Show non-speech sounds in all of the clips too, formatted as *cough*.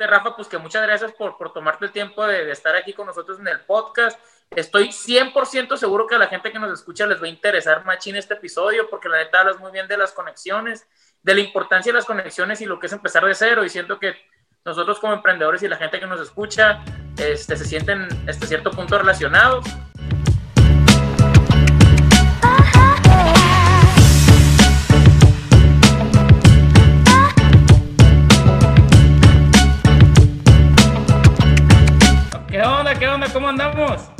decirte, Rafa, pues que muchas gracias por, por tomarte el tiempo de, de, estar aquí con nosotros en el podcast. Estoy 100% seguro que a la gente que nos escucha les va a interesar machín este episodio, porque la neta hablas muy bien de las conexiones, de la importancia de las conexiones y lo que es empezar de cero. Y siento que nosotros como emprendedores y la gente que nos escucha este, se sienten hasta cierto punto relacionados. ¿Cómo andamos?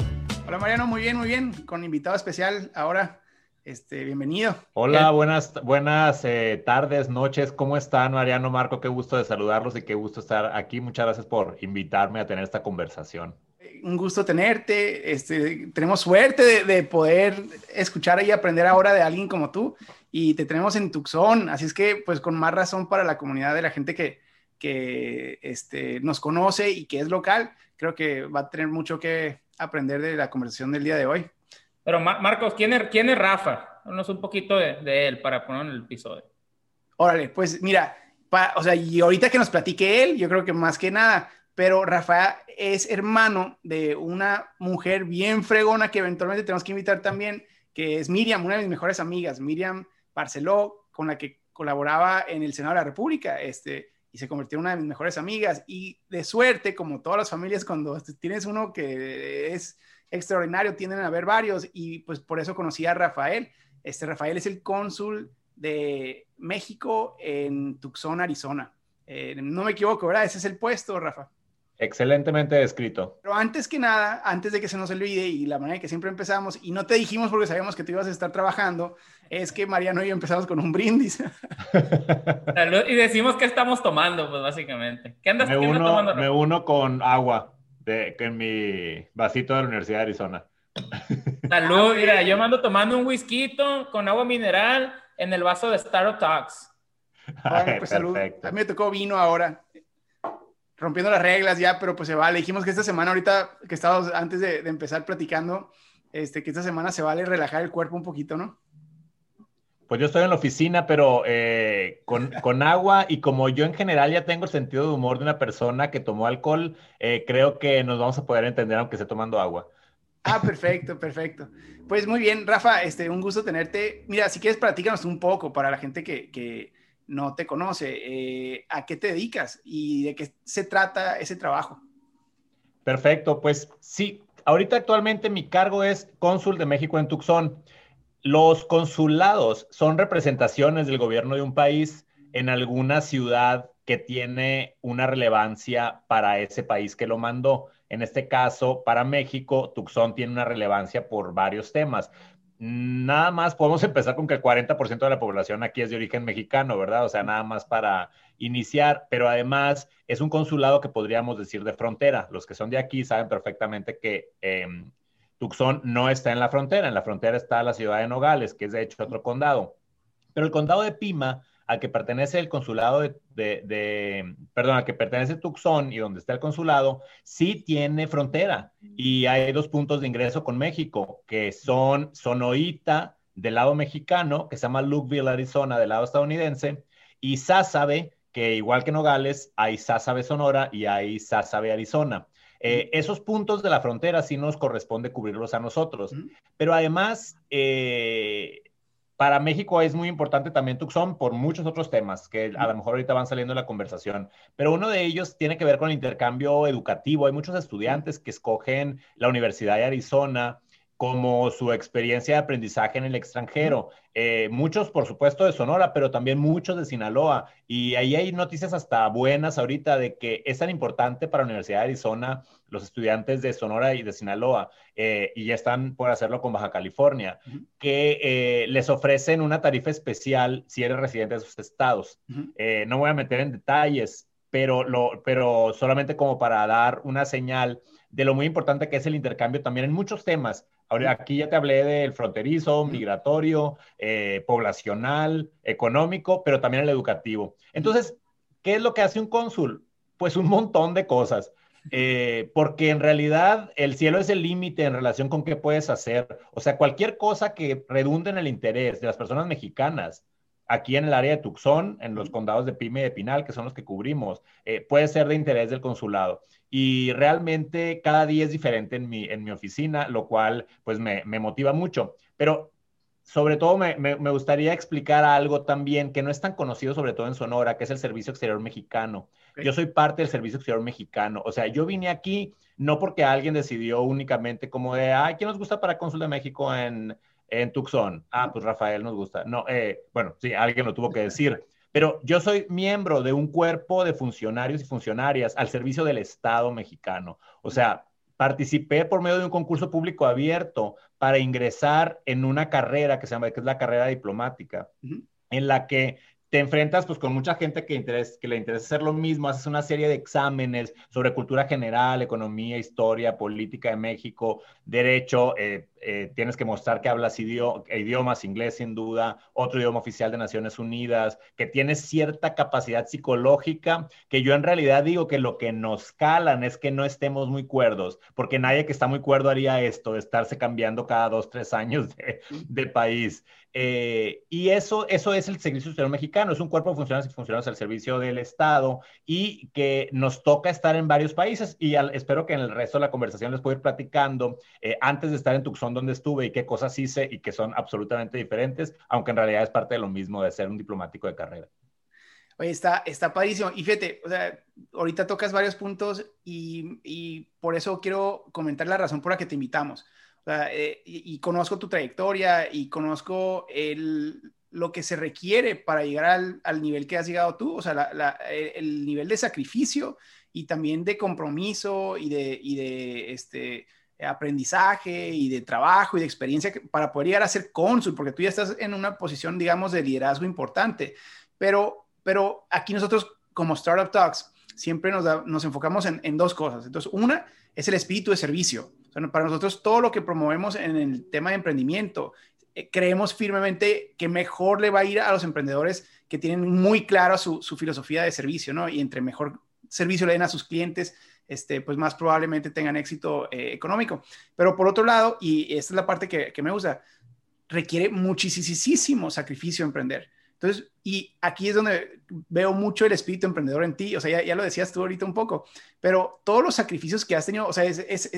Hola Mariano, muy bien, muy bien. Con invitado especial ahora. Este, bienvenido. Hola, buenas, buenas eh, tardes, noches. ¿Cómo están, Mariano, Marco? Qué gusto de saludarlos y qué gusto estar aquí. Muchas gracias por invitarme a tener esta conversación. Un gusto tenerte. Este, tenemos suerte de, de poder escuchar y aprender ahora de alguien como tú. Y te tenemos en Tucson, así es que, pues, con más razón para la comunidad de la gente que, que este, nos conoce y que es local, creo que va a tener mucho que aprender de la conversación del día de hoy. Pero Marcos, ¿quién es, quién es Rafa? Háblanos un poquito de, de, él para poner en el episodio. Órale, pues mira, pa, o sea, y ahorita que nos platique él, yo creo que más que nada, pero Rafa es hermano de una mujer bien fregona que eventualmente tenemos que invitar también, que es Miriam, una de mis mejores amigas, Miriam Barceló, con la que colaboraba en el Senado de la República, este, y se convirtió en una de mis mejores amigas. Y de suerte, como todas las familias, cuando tienes uno que es extraordinario, tienden a haber varios y pues por eso conocí a Rafael. Este Rafael es el cónsul de México en Tucson, Arizona. Eh, no me equivoco, ¿verdad? Ese es el puesto, Rafa. Excelentemente descrito. Pero antes que nada, antes de que se nos olvide y la manera en que siempre empezamos, y no te dijimos porque sabíamos que tú ibas a estar trabajando, es que Mariano y yo empezamos con un brindis. *laughs* y decimos que estamos tomando, pues básicamente. ¿Qué andas, me, ¿qué uno, andas tomando? me uno con agua de, en mi vasito de la Universidad de Arizona. Salud, mira, yo me ando tomando un whisky con agua mineral en el vaso de Star Talks. Bueno, pues salud. A mí me tocó vino ahora rompiendo las reglas ya, pero pues se vale. Dijimos que esta semana, ahorita que estábamos antes de, de, empezar platicando, este, que esta semana se vale relajar el cuerpo un poquito, ¿no? Pues yo estoy en la oficina, pero eh, con, *laughs* con, agua y como yo en general ya tengo el sentido de humor de una persona que tomó alcohol, eh, creo que nos vamos a poder entender aunque esté tomando agua. Ah, perfecto, perfecto. Pues muy bien, Rafa, este, un gusto tenerte. Mira, si quieres, platícanos un poco para la gente que, que no te conoce, eh, ¿a qué te dedicas y de qué se trata ese trabajo? Perfecto, pues sí, ahorita actualmente mi cargo es cónsul de México en Tucson. Los consulados son representaciones del gobierno de un país en alguna ciudad que tiene una relevancia para ese país que lo mandó. En este caso, para México, Tucson tiene una relevancia por varios temas nada más podemos empezar con que el 40% de la población aquí es de origen mexicano, ¿verdad? O sea, nada más para iniciar, pero además es un consulado que podríamos decir de frontera. Los que son de aquí saben perfectamente que eh, Tucson no está en la frontera, en la frontera está la ciudad de Nogales, que es de hecho otro condado. Pero el condado de Pima, al que pertenece el consulado de, de, de, perdón, al que pertenece Tucson y donde está el consulado, sí tiene frontera. Y hay dos puntos de ingreso con México, que son Sonoita del lado mexicano, que se llama Lukeville, Arizona, del lado estadounidense, y Sázabe, que igual que Nogales, hay Sázabe, Sonora y hay Sázabe, Arizona. Eh, esos puntos de la frontera sí nos corresponde cubrirlos a nosotros, pero además... Eh, para México es muy importante también Tucson por muchos otros temas que a lo mejor ahorita van saliendo en la conversación, pero uno de ellos tiene que ver con el intercambio educativo. Hay muchos estudiantes que escogen la Universidad de Arizona como su experiencia de aprendizaje en el extranjero. Eh, muchos, por supuesto, de Sonora, pero también muchos de Sinaloa. Y ahí hay noticias hasta buenas ahorita de que es tan importante para la Universidad de Arizona los estudiantes de Sonora y de Sinaloa, eh, y ya están por hacerlo con Baja California, uh -huh. que eh, les ofrecen una tarifa especial si eres residente de sus estados. Uh -huh. no voy a meter en detalles, pero, lo, pero solamente como para dar una señal de lo muy importante que es el intercambio también en muchos temas. Ahora, aquí ya te hablé del fronterizo, migratorio, eh, poblacional, económico, pero también el educativo. Entonces, ¿qué es lo que hace un cónsul? Pues un montón de cosas. Eh, porque en realidad el cielo es el límite en relación con qué puedes hacer. O sea, cualquier cosa que redunde en el interés de las personas mexicanas, aquí en el área de Tucson, en los condados de Pime y de Pinal, que son los que cubrimos, eh, puede ser de interés del consulado. Y realmente cada día es diferente en mi, en mi oficina, lo cual pues me, me motiva mucho. Pero sobre todo me, me, me, gustaría explicar algo también que no es tan conocido, sobre todo en Sonora, que es el Servicio Exterior Mexicano. Yo soy parte del Servicio Exterior Mexicano. O sea, yo vine aquí no porque alguien decidió únicamente como de, ay, ¿quién nos gusta para Cónsul de México en, en Tucson? Ah, pues Rafael nos gusta. No, eh, bueno, sí, alguien lo tuvo que decir. Pero yo soy miembro de un cuerpo de funcionarios y funcionarias al servicio del Estado mexicano. O sea, participé por medio de un concurso público abierto para ingresar en una carrera que se llama, que es la carrera diplomática, en la que te enfrentas pues con mucha gente que, que le interesa hacer lo mismo, haces una serie de exámenes sobre cultura general, economía, historia, política de México, derecho, eh, eh, tienes que mostrar que hablas idiomas, inglés sin duda, otro idioma oficial de Naciones Unidas, que tienes cierta capacidad psicológica, que yo en realidad digo que lo que nos calan es que no estemos muy cuerdos, porque nadie que está muy cuerdo haría esto, de estarse cambiando cada dos, tres años de, de país. Eh, y eso, eso es el Servicio Exterior Mexicano, es un cuerpo de funcionarios y funcionarios al servicio del Estado y que nos toca estar en varios países y espero que en el resto de la conversación les pueda ir platicando eh, antes de estar en Tucson donde estuve y qué cosas hice y que son absolutamente diferentes, aunque en realidad es parte de lo mismo de ser un diplomático de carrera. Oye, está, está padrísimo. Y fíjate, o sea, ahorita tocas varios puntos y, y por eso quiero comentar la razón por la que te invitamos. Eh, y, conozco tu trayectoria y conozco el, lo que se requiere para llegar al, al, nivel que has llegado tú, o sea, la, el nivel de sacrificio y también de compromiso y de, y de este, aprendizaje y de trabajo y de experiencia para poder llegar a ser cónsul, porque tú ya estás en una posición, digamos, de liderazgo importante. Pero, pero aquí nosotros, como Startup Talks, siempre nos, nos enfocamos en, dos cosas. Entonces, una es el espíritu de servicio para nosotros todo lo que promovemos en el tema de emprendimiento, eh, creemos firmemente que mejor le va a ir a los emprendedores que tienen muy clara su, filosofía de servicio, ¿no? Y entre mejor servicio le den a sus clientes, este, pues más probablemente tengan éxito eh, económico. Pero por otro lado, y esta es la parte que, que me gusta, requiere muchísimo sacrificio emprender. Entonces, y aquí es donde veo mucho el espíritu emprendedor en ti, o sea, ya, ya lo decías tú ahorita un poco, pero todos los sacrificios que has tenido, o sea, es,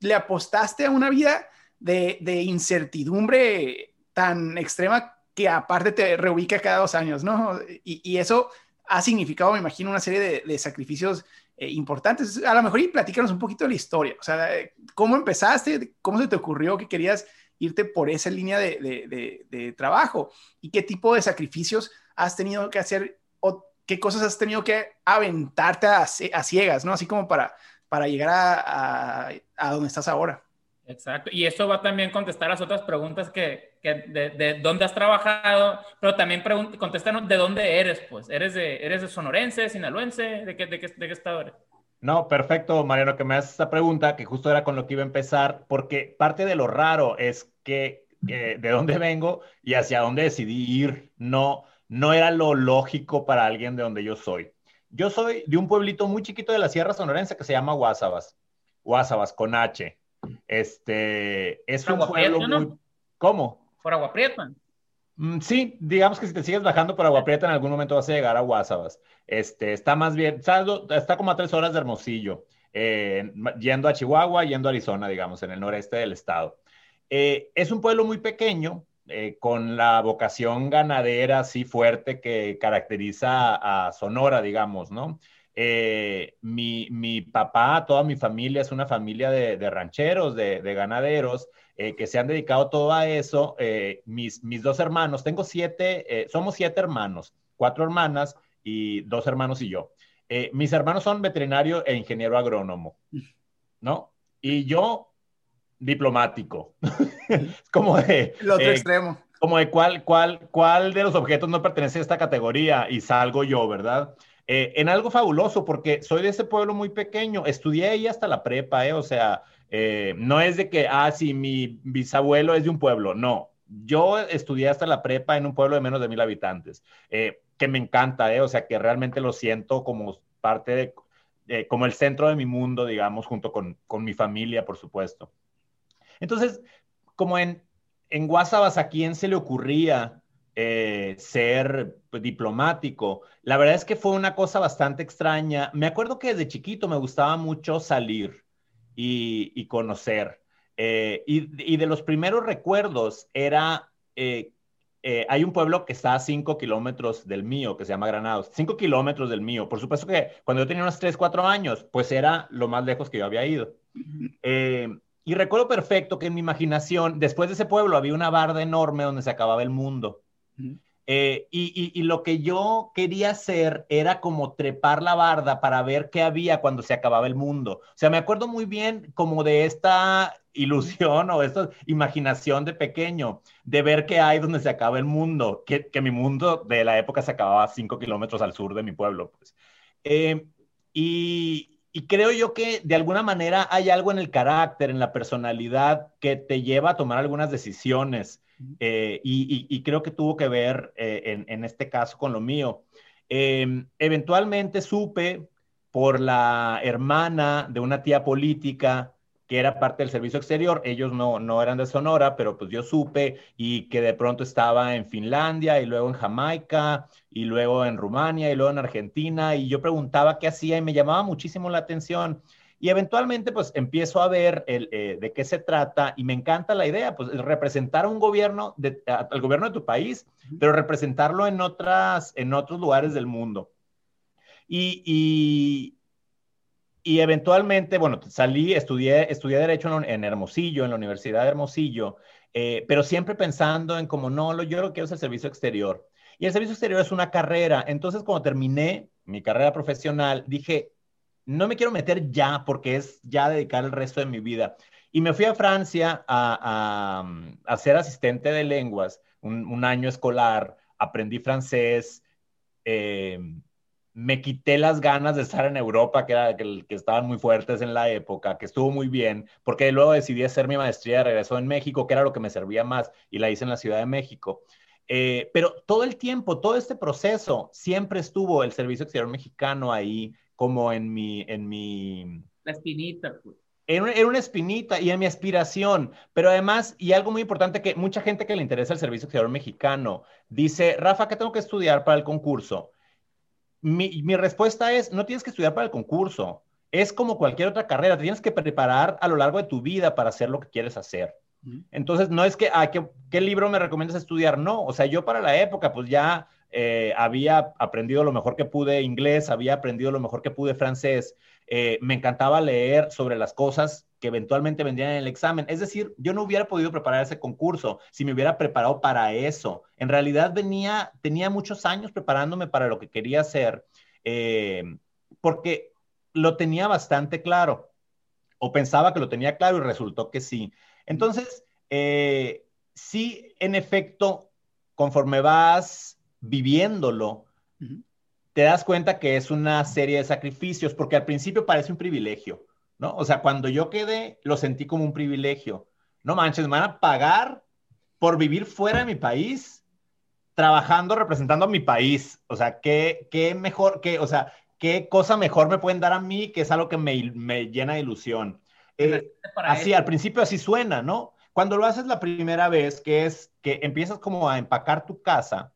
le apostaste a una vida de, incertidumbre tan extrema que aparte te reubica cada dos años, ¿no? Y, eso ha significado, me imagino, una serie de, sacrificios eh, importantes. A lo mejor y platícanos un poquito de la historia, o sea, ¿cómo empezaste? ¿Cómo se te ocurrió que querías irte por esa línea de, trabajo? ¿Y qué tipo de sacrificios has tenido que hacer o qué cosas has tenido que aventarte a, a ciegas, ¿no? Así como para para llegar a, a, donde estás ahora. Exacto, y eso va también a contestar las otras preguntas que, que de, de, dónde has trabajado, pero también contéstanos de dónde eres, pues. ¿Eres de, eres de sonorense, sinaloense? ¿De qué, de, qué, ¿De qué estado eres? No, perfecto, Mariano, que me haces esta pregunta, que justo era con lo que iba a empezar, porque parte de lo raro es que de dónde vengo y hacia dónde decidí ir no, no era lo lógico para alguien de donde yo soy. Yo soy de un pueblito muy chiquito de la Sierra Sonorense que se llama Guasabas. Guasabas, con H. Este, es un pueblo muy... ¿Cómo? ¿Por Agua Prieta? Mm, sí, digamos que si te sigues bajando por Agua Prieta en algún momento vas a llegar a Guasabas. Este, está más bien, está como a tres horas de Hermosillo, eh, yendo a Chihuahua, yendo a Arizona, digamos, en el noreste del estado. Eh, es un pueblo muy pequeño, eh, con la vocación ganadera así fuerte que caracteriza a, Sonora, digamos, ¿no? Eh, mi, mi, papá, toda mi familia es una familia de, rancheros, de, ganaderos, eh, que se han dedicado todo a eso. mis, mis dos hermanos, tengo siete, somos siete hermanos, cuatro hermanas y dos hermanos y yo. mis hermanos son veterinario e ingeniero agrónomo, ¿no? Y yo diplomático. *laughs* como de... El otro eh, extremo. Como de cuál, cuál, cuál de los objetos no pertenece a esta categoría y salgo yo, ¿verdad? Eh, en algo fabuloso, porque soy de ese pueblo muy pequeño, estudié ahí hasta la prepa, ¿eh? O sea, eh, no es de que, ah, sí, mi bisabuelo es de un pueblo, no. Yo estudié hasta la prepa en un pueblo de menos de mil habitantes, que me encanta, ¿eh? O sea, que realmente lo siento como parte de, como el centro de mi mundo, digamos, junto con, con mi familia, por supuesto. Entonces, como en, en Guasabas, ¿a quién se le ocurría eh, ser diplomático. La verdad es que fue una cosa bastante extraña. Me acuerdo que desde chiquito me gustaba mucho salir y, conocer. Eh, y, de los primeros recuerdos era, eh, hay un pueblo que está a cinco kilómetros del mío, que se llama Granados, cinco kilómetros del mío. Por supuesto que cuando yo tenía unos tres, cuatro años, pues era lo más lejos que yo había ido. y recuerdo perfecto que en mi imaginación, después de ese pueblo había una barda enorme donde se acababa el mundo. Eh, y, lo que yo quería hacer era como trepar la barda para ver qué había cuando se acababa el mundo. O sea, me acuerdo muy bien como de esta ilusión o esta imaginación de pequeño, de ver qué hay donde se acaba el mundo, que, mi mundo de la época se acababa cinco kilómetros al sur de mi pueblo. Pues. Eh, y creo yo que de alguna manera hay algo en el carácter, en la personalidad, que te lleva a tomar algunas decisiones eh, y, creo que tuvo que ver eh, en, este caso con lo mío. Em, eventualmente supe por la hermana de una tía política que era parte del servicio exterior, ellos no, no eran de Sonora, pero pues yo supe y que de pronto estaba en Finlandia y luego en Jamaica y luego en Rumania y luego en Argentina y yo preguntaba qué hacía y me llamaba muchísimo la atención. Y eventualmente, pues empiezo a ver el, eh, de qué se trata y me encanta la idea, pues representar a un gobierno, de, al gobierno de tu país, pero representarlo en, otras, en otros lugares del mundo. Y, y, y eventualmente, bueno, salí, estudié, estudié Derecho en, Hermosillo, en la Universidad de Hermosillo, eh, pero siempre pensando en como, no, yo lo que quiero es el servicio exterior. Y el servicio exterior es una carrera. Entonces, cuando terminé mi carrera profesional, dije, no me quiero meter ya porque es ya dedicar el resto de mi vida. Y me fui a Francia a, a, ser asistente de lenguas, un, año escolar, aprendí francés, eh, me quité las ganas de estar en Europa, que, era, que, estaban muy fuertes en la época, que estuvo muy bien, porque luego decidí hacer mi maestría de regreso en México, que era lo que me servía más, y la hice en la Ciudad de México. Eh, pero todo el tiempo, todo este proceso, siempre estuvo el Servicio Exterior Mexicano ahí, como en mi... En mi la espinita, pues. Era una, espinita y en mi aspiración, pero además, y algo muy importante que mucha gente que le interesa el servicio exterior mexicano dice, Rafa, ¿qué tengo que estudiar para el concurso? Mi, mi, respuesta es, no tienes que estudiar para el concurso, es como cualquier otra carrera, te tienes que preparar a lo largo de tu vida para hacer lo que quieres hacer. Entonces, no es que, ah, ¿qué, ¿qué libro me recomiendas estudiar? No, o sea, yo para la época, pues ya eh, había aprendido lo mejor que pude inglés, había aprendido lo mejor que pude francés, eh, me encantaba leer sobre las cosas que eventualmente vendrían en el examen. Es decir, yo no hubiera podido preparar ese concurso si me hubiera preparado para eso. En realidad venía, tenía muchos años preparándome para lo que quería hacer, eh, porque lo tenía bastante claro, o pensaba que lo tenía claro y resultó que sí. Entonces, sí, en efecto, conforme vas viviéndolo, te das cuenta que es una serie de sacrificios, porque al principio parece un privilegio, ¿no? O sea, cuando yo quedé, lo sentí como un privilegio. No manches, me van a pagar por vivir fuera de mi país, trabajando, representando a mi país. O sea, qué, qué mejor, qué, o sea, qué cosa mejor me pueden dar a mí, que es algo que me, me llena de ilusión. Eh, así, al principio así suena, ¿no? Cuando lo haces la primera vez, que es que empiezas como a empacar tu casa,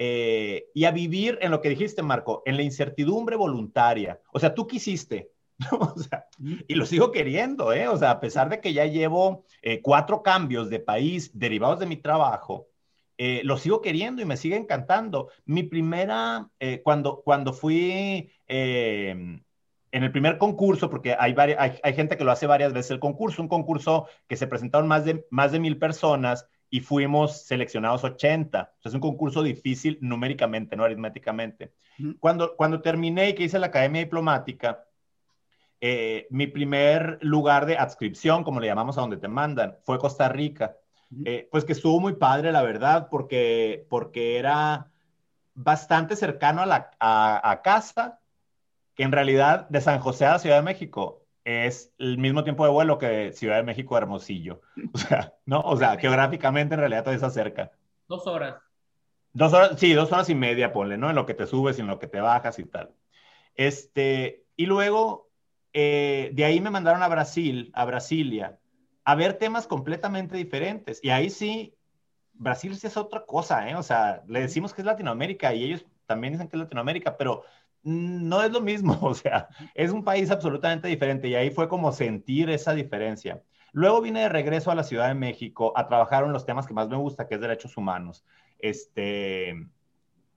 eh, y a vivir en lo que dijiste, Marco, en la incertidumbre voluntaria. O sea, tú quisiste, *laughs* y lo sigo queriendo, ¿eh? O sea, a pesar de que ya llevo eh, cuatro cambios de país derivados de mi trabajo, eh, lo sigo queriendo y me sigue encantando. Mi primera, cuando, cuando fui en el primer concurso, porque hay, hay, hay, gente que lo hace varias veces el concurso, un concurso que se presentaron más de, más de mil personas y fuimos seleccionados 80. es un concurso difícil numéricamente, no aritméticamente. cuando, cuando terminé y que hice la academia diplomática, eh, mi primer lugar de adscripción, como le llamamos a donde te mandan, fue Costa Rica. Eh, pues que estuvo muy padre, la verdad, porque, porque era bastante cercano a, la, a, a casa, que en realidad de San José a Ciudad de México es el mismo tiempo de vuelo que Ciudad de México Hermosillo. *laughs* O sea, ¿no? O sea, geográficamente en realidad todo está cerca. Dos horas. Dos horas, sí, dos horas y media, ponle, ¿no? En lo que te subes y en lo que te bajas y tal. Este, y luego, eh, de ahí me mandaron a Brasil, a Brasilia, a ver temas completamente diferentes. Y ahí sí, Brasil sí es otra cosa, ¿eh? O sea, le decimos que es Latinoamérica y ellos también dicen que es Latinoamérica, pero no es lo mismo, *laughs* o sea, es un país absolutamente diferente y ahí fue como sentir esa diferencia. Luego vine de regreso a la Ciudad de México a trabajar en los temas que más me gusta, que es derechos humanos. Este,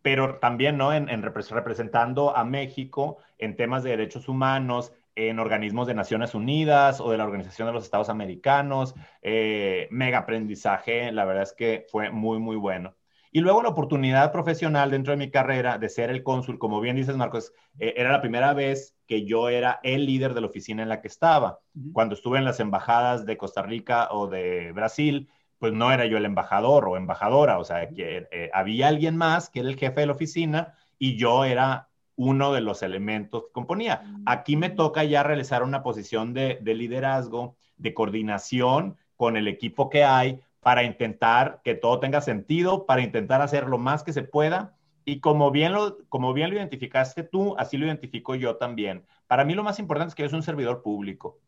pero también, ¿no? En, representando a México en temas de derechos humanos, en organismos de Naciones Unidas o de la Organización de los Estados Americanos. Eh, mega aprendizaje, la verdad es que fue muy, muy bueno. Y luego la oportunidad profesional dentro de mi carrera de ser el cónsul, como bien dices, Marcos, eh, era la primera vez que yo era el líder de la oficina en la que estaba. Cuando estuve en las embajadas de Costa Rica o de Brasil, pues no era yo el embajador o embajadora, o sea, que eh, había alguien más que era el jefe de la oficina y yo era uno de los elementos que componía. Aquí me toca ya realizar una posición de, de liderazgo, de coordinación con el equipo que hay para intentar que todo tenga sentido, para intentar hacer lo más que se pueda. Y como bien lo, como bien lo identificaste tú, así lo identifico yo también. Para mí lo más importante es que eres un servidor público,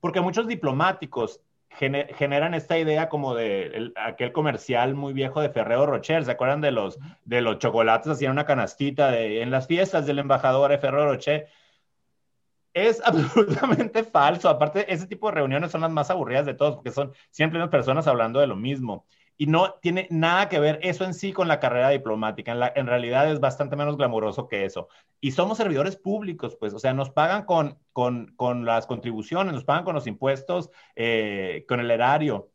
porque muchos diplomáticos generan esta idea como de aquel comercial muy viejo de Ferrero Rocher, ¿se acuerdan de los, de los chocolates hacían una canastita en las fiestas del embajador de Ferrero Rocher? Es *laughs* absolutamente falso. Aparte, ese tipo de reuniones son las más aburridas de todos, porque son siempre unas personas hablando de lo mismo. Y no tiene nada que ver eso en sí con la carrera diplomática. En, la, en realidad es bastante menos glamuroso que eso. Y somos servidores públicos, pues, o sea, nos pagan con, con, con las contribuciones, nos pagan con los impuestos, eh, con el erario.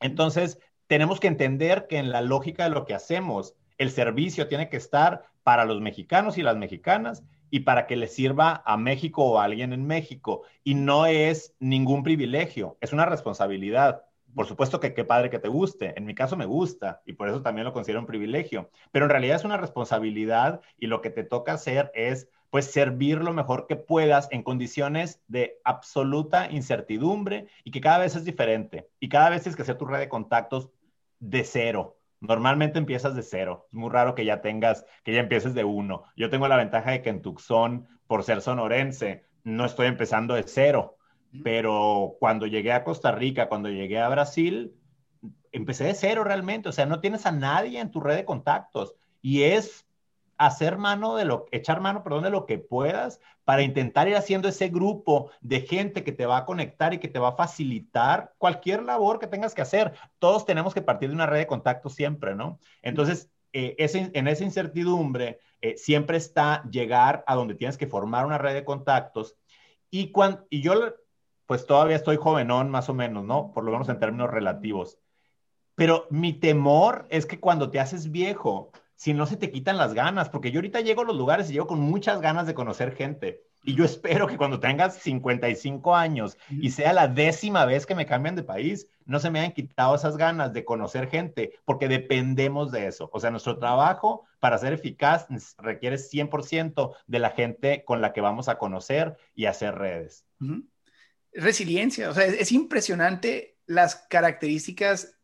Entonces, tenemos que entender que en la lógica de lo que hacemos, el servicio tiene que estar para los mexicanos y las mexicanas y para que le sirva a México o a alguien en México. Y no es ningún privilegio, es una responsabilidad. Por supuesto que qué padre que te guste. En mi caso me gusta y por eso también lo considero un privilegio. Pero en realidad es una responsabilidad y lo que te toca hacer es pues servir lo mejor que puedas en condiciones de absoluta incertidumbre y que cada vez es diferente. Y cada vez tienes que hacer tu red de contactos de cero. Normalmente empiezas de cero. Es muy raro que ya tengas, que ya empieces de uno. Yo tengo la ventaja de que en Tucson, por ser sonorense, no estoy empezando de cero. Pero cuando llegué a Costa Rica, cuando llegué a Brasil, empecé de cero realmente. O sea, no tienes a nadie en tu red de contactos. Y es hacer mano de lo, echar mano, perdón, de lo que puedas para intentar ir haciendo ese grupo de gente que te va a conectar y que te va a facilitar cualquier labor que tengas que hacer. Todos tenemos que partir de una red de contactos siempre, ¿no? Entonces, eh, en esa incertidumbre eh, siempre está llegar a donde tienes que formar una red de contactos y, cuando, y yo, pues todavía estoy jovenón más o menos, ¿no? Por lo menos en términos relativos. Pero mi temor es que cuando te haces viejo, si no se te quitan las ganas, porque yo ahorita llego a los lugares y llego con muchas ganas de conocer gente. Y yo espero que cuando tengas 55 años y sea la décima vez que me cambian de país, no se me hayan quitado esas ganas de conocer gente, porque dependemos de eso. O sea, nuestro trabajo para ser eficaz requiere 100% de la gente con la que vamos a conocer y hacer redes. Resiliencia, o sea, es impresionante las características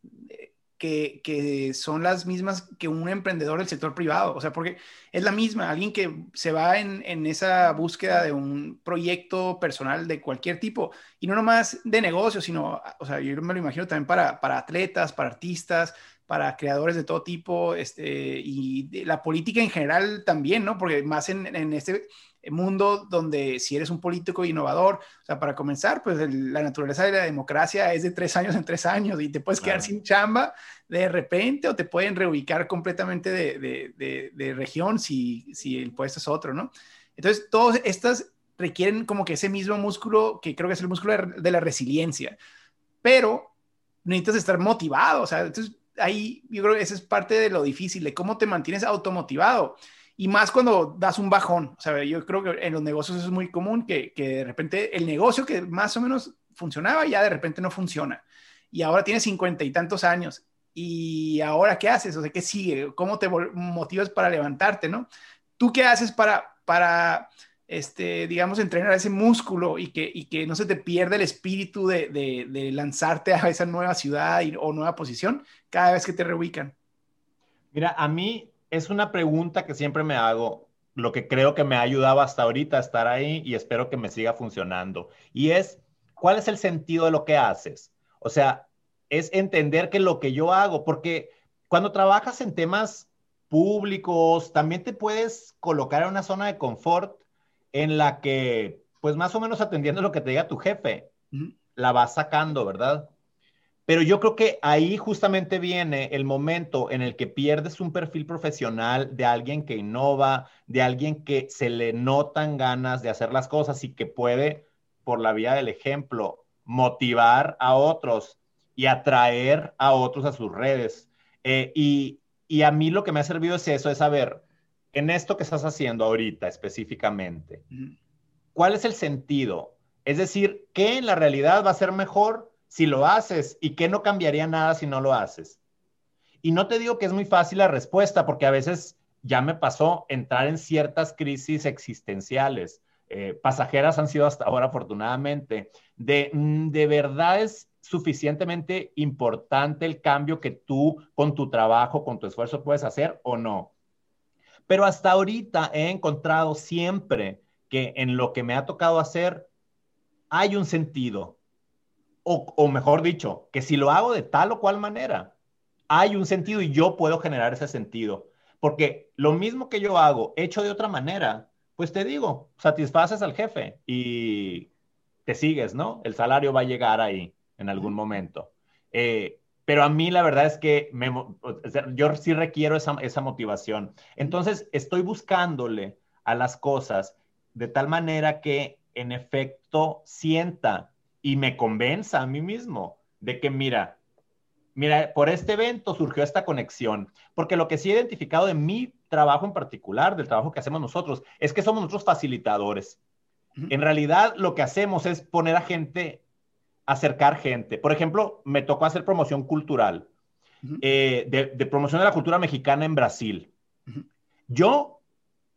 que, son las mismas que un emprendedor del sector privado, o sea, porque es la misma, alguien que se va en, en, esa búsqueda de un proyecto personal de cualquier tipo, y no nomás de negocio, sino, o sea, yo me lo imagino también para, para atletas, para artistas, para creadores de todo tipo, este, y de la política en general también, ¿no? Porque más en, en este mundo donde si eres un político innovador, o sea, para comenzar, pues la naturaleza de la democracia es de tres años en tres años y te puedes quedar sin chamba de repente o te pueden reubicar completamente de, de, de, región si, si el puesto es otro, ¿no? Entonces, todas estas requieren como que ese mismo músculo, que creo que es el músculo de la resiliencia, pero necesitas estar motivado, o sea, entonces ahí yo creo que esa es parte de lo difícil, de cómo te mantienes automotivado. Y más cuando das un bajón. O sea, yo creo que en los negocios es muy común que, que de repente el negocio que más o menos funcionaba ya de repente no funciona. Y ahora tienes cincuenta y tantos años. ¿Y ahora qué haces? O sea, ¿qué sigue? ¿Cómo te motivas para levantarte, no? ¿Tú qué haces para, para este, digamos, entrenar ese músculo y que, y que no se te pierda el espíritu de, de, lanzarte a esa nueva ciudad o nueva posición cada vez que te reubican? Mira, a mí es una pregunta que siempre me hago, lo que creo que me ha ayudado hasta ahorita a estar ahí y espero que me siga funcionando. Y es, ¿cuál es el sentido de lo que haces? O sea, es entender que lo que yo hago, porque cuando trabajas en temas públicos, también te puedes colocar en una zona de confort en la que, pues más o menos atendiendo lo que te diga tu jefe, la vas sacando, ¿verdad? Pero yo creo que ahí justamente viene el momento en el que pierdes un perfil profesional de alguien que innova, de alguien que se le notan ganas de hacer las cosas y que puede, por la vía del ejemplo, motivar a otros y atraer a otros a sus redes. Eh, y, y a mí lo que me ha servido es eso, es saber, en esto que estás haciendo ahorita específicamente, ¿cuál es el sentido? Es decir, ¿qué en la realidad va a ser mejor si lo haces y qué no cambiaría nada si no lo haces? Y no te digo que es muy fácil la respuesta, porque a veces ya me pasó entrar en ciertas crisis existenciales. Eh, pasajeras han sido hasta ahora, afortunadamente, de, mm, de verdad es suficientemente importante el cambio que tú con tu trabajo, con tu esfuerzo puedes hacer o no. Pero hasta ahorita he encontrado siempre que en lo que me ha tocado hacer hay un sentido. O, o, mejor dicho, que si lo hago de tal o cual manera, hay un sentido y yo puedo generar ese sentido. Porque lo mismo que yo hago, hecho de otra manera, pues te digo, satisfaces al jefe y te sigues, ¿no? El salario va a llegar ahí en algún momento. Eh, pero a mí la verdad es que yo sí requiero esa, esa motivación. Entonces estoy buscándole a las cosas de tal manera que en efecto sienta y me convenza a mí mismo de que, mira, mira, por este evento surgió esta conexión, porque lo que sí he identificado de mi trabajo en particular, del trabajo que hacemos nosotros, es que somos nosotros facilitadores. En realidad lo que hacemos es poner a gente acercar gente. Por ejemplo, me tocó hacer promoción cultural, eh, de, promoción de la cultura mexicana en Brasil. Yo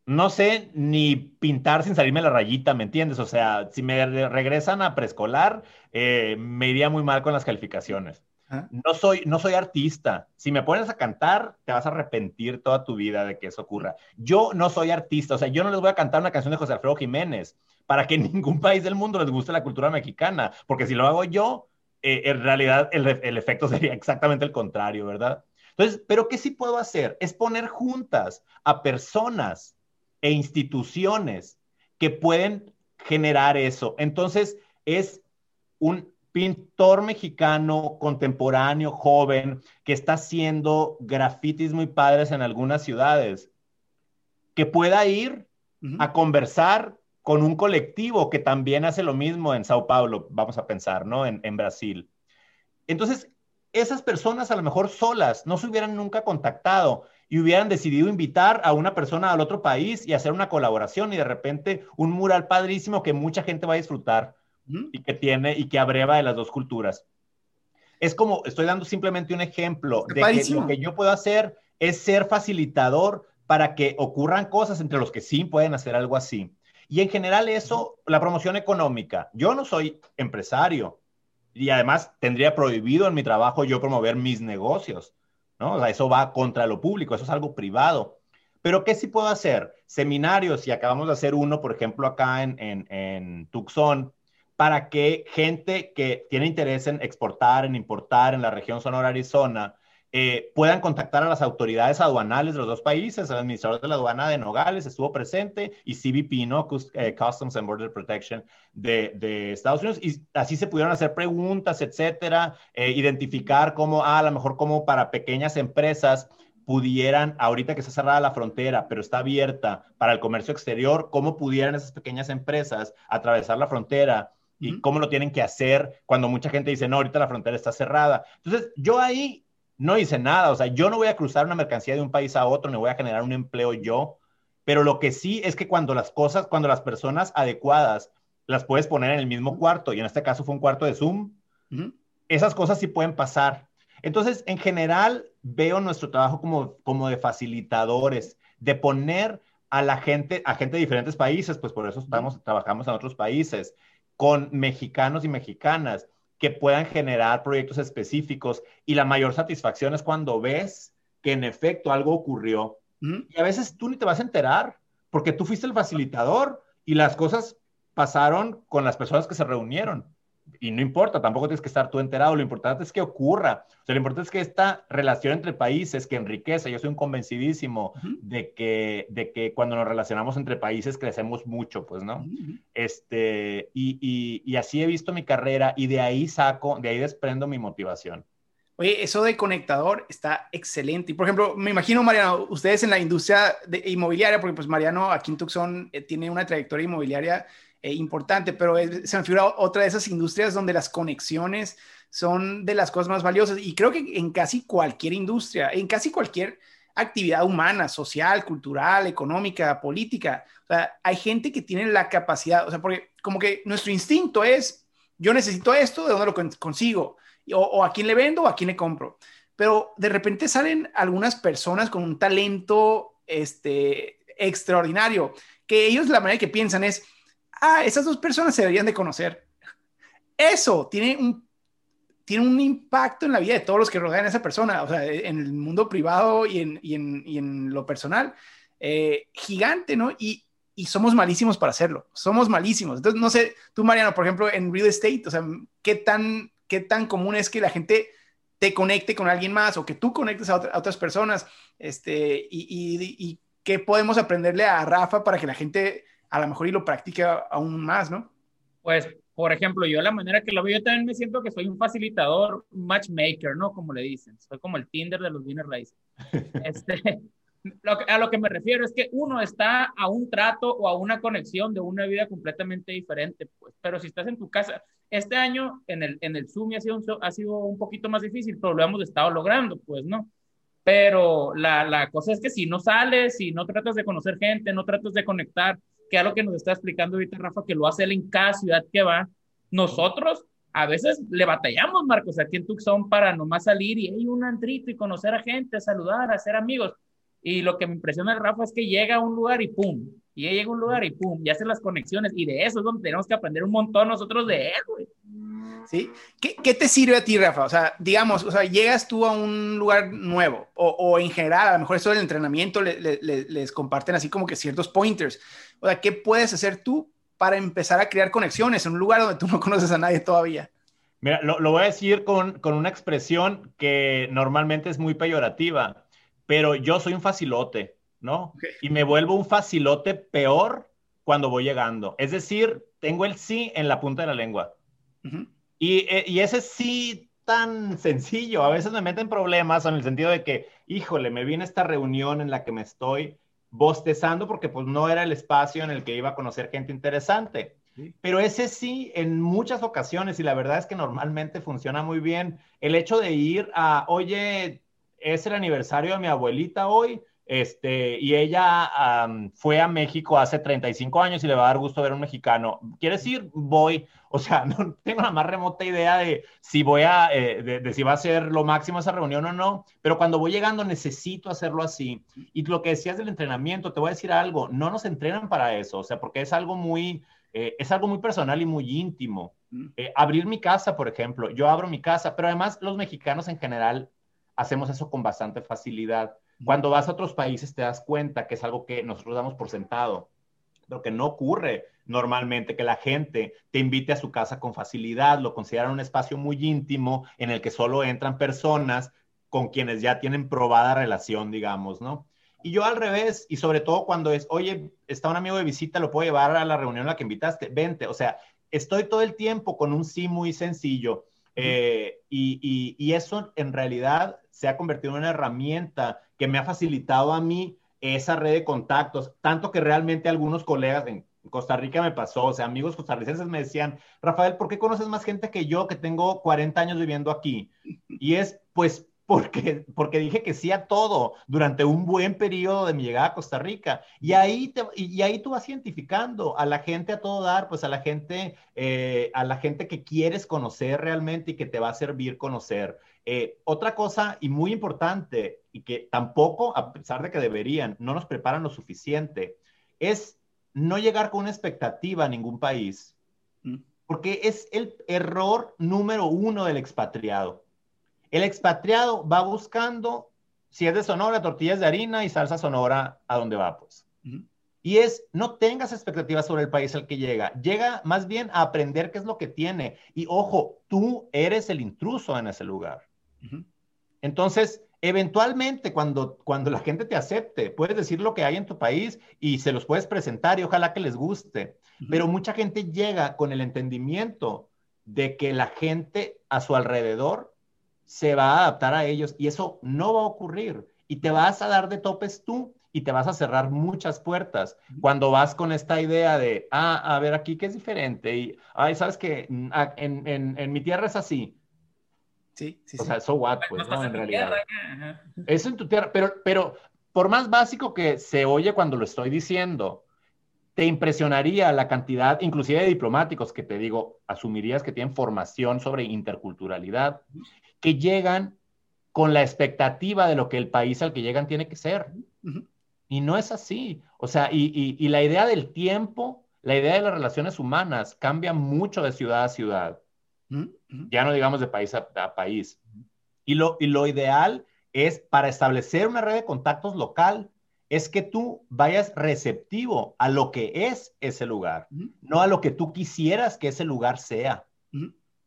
no sé ni pintar sin salirme la rayita, ¿me entiendes? O sea, si me regresan a preescolar, eh, me iría muy mal con las calificaciones. No soy, no soy artista. Si me pones a cantar, te vas a arrepentir toda tu vida de que eso ocurra. Yo no soy artista, o sea, yo no les voy a cantar una canción de José Alfredo Jiménez para que en *laughs* ningún país del mundo les guste la cultura mexicana, porque si lo hago yo, eh, en realidad el, el, efecto *laughs* sería exactamente el contrario, ¿verdad? Entonces, pero ¿qué sí puedo hacer? Es poner juntas a personas e instituciones que pueden generar eso. Entonces, es un pintor mexicano contemporáneo, joven, que está haciendo grafitis muy padres en algunas ciudades, que pueda ir a conversar con un colectivo que también hace lo mismo en Sao Paulo, vamos a pensar, ¿no? En, en Brasil. Entonces, esas personas a lo mejor solas no se hubieran nunca contactado y hubieran decidido invitar a una persona al otro país y hacer una colaboración y de repente un mural padrísimo que mucha gente va a disfrutar y que tiene y que abreva de las dos culturas. Es como, estoy dando simplemente un ejemplo de que lo que yo puedo hacer es ser facilitador para que ocurran cosas entre los que sí pueden hacer algo así. Y en general eso, la promoción económica. Yo no soy empresario y además tendría prohibido en mi trabajo yo promover mis negocios, ¿no? O sea, eso va contra lo público, eso es algo privado. Pero ¿qué sí puedo hacer? Seminarios, y acabamos de hacer uno, por ejemplo, acá en, en, en Tucson, para que gente que tiene interés en exportar, en importar en la región Sonora, Arizona, eh, puedan contactar a las autoridades aduanales de los dos países. El administrador de la aduana de Nogales estuvo presente y CBP, ¿no? Eh, Customs and Border Protection de, de, Estados Unidos. Y así se pudieron hacer preguntas, etcétera, eh, identificar cómo, ah, a lo mejor como para pequeñas empresas pudieran, ahorita que está cerrada la frontera, pero está abierta para el comercio exterior, cómo pudieran esas pequeñas empresas atravesar la frontera y cómo lo tienen que hacer cuando mucha gente dice, no, ahorita la frontera está cerrada. Entonces, yo ahí no hice nada, o sea, yo no voy a cruzar una mercancía de un país a otro, no voy a generar un empleo yo, pero lo que sí es que cuando las cosas, cuando las personas adecuadas las puedes poner en el mismo cuarto, y en este caso fue un cuarto de Zoom, esas cosas sí pueden pasar. Entonces, en general, veo nuestro trabajo como, como de facilitadores, de poner a la gente, a gente de diferentes países, pues por eso estamos, trabajamos en otros países, con mexicanos y mexicanas que puedan generar proyectos específicos y la mayor satisfacción es cuando ves que en efecto algo ocurrió. Y a veces tú ni te vas a enterar porque tú fuiste el facilitador y las cosas pasaron con las personas que se reunieron. Y no importa, tampoco tienes que estar tú enterado, lo importante es que ocurra, o sea, lo importante es que esta relación entre países que enriquece, yo soy un convencidísimo de, que, de que cuando nos relacionamos entre países crecemos mucho, pues, ¿no? este, y, y, y así he visto mi carrera y de ahí saco, de ahí desprendo mi motivación. Oye, eso de conectador está excelente. Y por ejemplo, me imagino, Mariano, ustedes en la industria de inmobiliaria, porque pues Mariano aquí en Tucson eh, tiene una trayectoria inmobiliaria eh, importante, pero se me figura otra de esas industrias donde las conexiones son de las cosas más valiosas. Y creo que en casi cualquier industria, en casi cualquier actividad humana, social, cultural, económica, política, o sea, hay gente que tiene la capacidad, o sea, porque como que nuestro instinto es, yo necesito esto, ¿de dónde lo consigo? o, a quién le vendo o a quién le compro. Pero de repente salen algunas personas con un talento este, extraordinario, que ellos la manera que piensan es, ah, esas dos personas se deberían de conocer. Eso tiene un, tiene un impacto en la vida de todos los que rodean a esa persona, o sea, en el mundo privado y en, y en, y en lo personal, eh, gigante, ¿no? Y, y somos malísimos para hacerlo, somos malísimos. Entonces, no sé, tú, Mariano, por ejemplo, en real estate, o sea, ¿qué tan qué tan común es que la gente te conecte con alguien más o que tú conectes a, otras personas. Este, y, qué podemos aprenderle a Rafa para que la gente a lo mejor y lo practique aún más, ¿no? Pues, por ejemplo, yo la manera que lo veo, yo también me siento que soy un facilitador, matchmaker, ¿no? Como le dicen. Soy como el Tinder de los bienes raíces. *laughs* Este, a lo que me refiero es que uno está a un trato o a una conexión de una vida completamente diferente, pues, pero si estás en tu casa, este año en el, en el Zoom ha sido, un, ha sido un poquito más difícil, pero lo hemos estado logrando, pues, ¿no? Pero la, la cosa es que si no sales, si no tratas de conocer gente, no tratas de conectar, que es lo que nos está explicando ahorita Rafa, que lo hace él en cada ciudad que va, nosotros a veces le batallamos, Marcos, aquí en Tucson para nomás salir y hay un antrito y conocer a gente, saludar, hacer amigos y lo que me impresiona Rafa es que llega a un lugar y pum, y llega a un lugar y pum, y hace las conexiones, y de eso es donde tenemos que aprender un montón nosotros de él, güey. ¿Sí? ¿Qué, ¿Qué, te sirve a ti, Rafa? O sea, digamos, o sea, llegas tú a un lugar nuevo, o, o en general, a lo mejor eso del entrenamiento le, le, les comparten así como que ciertos pointers. O sea, ¿qué puedes hacer tú para empezar a crear conexiones en un lugar donde tú no conoces a nadie todavía? Mira, lo, lo voy a decir con, con una expresión que normalmente es muy peyorativa pero yo soy un facilote, ¿no? Y me vuelvo un facilote peor cuando voy llegando. Es decir, tengo el sí en la punta de la lengua. y, eh, y, ese sí tan sencillo, a veces me meten problemas en el sentido de que, híjole, me viene esta reunión en la que me estoy bostezando porque pues no era el espacio en el que iba a conocer gente interesante. Pero ese sí, en muchas ocasiones, y la verdad es que normalmente funciona muy bien, el hecho de ir a, oye, es el aniversario de mi abuelita hoy, este, y ella fue a México hace 35 años y le va a dar gusto ver a un mexicano. ¿Quieres ir? Voy. *laughs* O sea, no tengo la más remota idea de si voy a, eh, de, si va a ser lo máximo esa reunión o no, pero cuando voy llegando necesito hacerlo así. Y lo que decías del entrenamiento, te voy a decir algo, no nos entrenan para eso, o sea, porque es algo muy, eh, es algo muy personal y muy íntimo. Mm. Eh, abrir mi casa, por ejemplo, yo abro mi casa, pero además los mexicanos en general hacemos eso con bastante facilidad. Cuando vas a otros países te das cuenta que es algo que nosotros damos por sentado, pero que no ocurre normalmente, que la gente te invite a su casa con facilidad, lo consideran un espacio muy íntimo en el que solo entran personas con quienes ya tienen probada relación, digamos, ¿no? Y yo al revés, y sobre todo cuando es, oye, está un amigo de visita, lo puedo llevar a la reunión a la que invitaste, vente, o sea, estoy todo el tiempo con un sí muy sencillo. Eh, y, y, eso en realidad se ha convertido en una herramienta que me ha facilitado a mí esa red de contactos, tanto que realmente algunos colegas en Costa Rica me pasó, o sea, amigos costarricenses me decían, Rafael, ¿por qué conoces más gente que yo que tengo 40 años viviendo aquí? Y es, pues, porque, porque dije que sí a todo durante un buen periodo de mi llegada a Costa Rica. Y ahí, y, ahí tú vas identificando a la gente a todo dar, pues a la gente, eh, a la gente que quieres conocer realmente y que te va a servir conocer. Eh, otra cosa y muy importante, y que tampoco, a pesar de que deberían, no nos preparan lo suficiente, es no llegar con una expectativa a ningún país, mm. porque es el error número uno del expatriado. El expatriado va buscando, si es de Sonora, tortillas de harina y salsa sonora a donde va, pues. Y es, no tengas expectativas sobre el país al que llega. Llega más bien a aprender qué es lo que tiene. Y ojo, tú eres el intruso en ese lugar. Entonces, eventualmente, cuando, cuando la gente te acepte, puedes decir lo que hay en tu país y se los puedes presentar y ojalá que les guste. Pero mucha gente llega con el entendimiento de que la gente a su alrededor se va a adaptar a ellos y eso no va a ocurrir. Y te vas a dar de topes tú y te vas a cerrar muchas puertas. Cuando vas con esta idea de, ah, a ver, aquí que es diferente, y, ay, sabes que mm, en, en, en, mi tierra es así. Sí, sí. O sea, so what, pues, ¿no? En realidad. Eso en tu tierra, pero, pero por más básico que se oye cuando lo estoy diciendo, te impresionaría la cantidad, inclusive de diplomáticos que te digo, asumirías que tienen formación sobre interculturalidad, que llegan con la expectativa de lo que el país al que llegan tiene que ser. Y no es así. O sea, y, la idea del tiempo, la idea de las relaciones humanas cambia mucho de ciudad a ciudad. Ya no digamos de país a, país. Y lo, y lo ideal es para establecer una red de contactos local, es que tú vayas receptivo a lo que es ese lugar, no a lo que tú quisieras que ese lugar sea.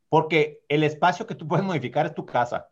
Porque el espacio que tú puedes modificar es tu casa.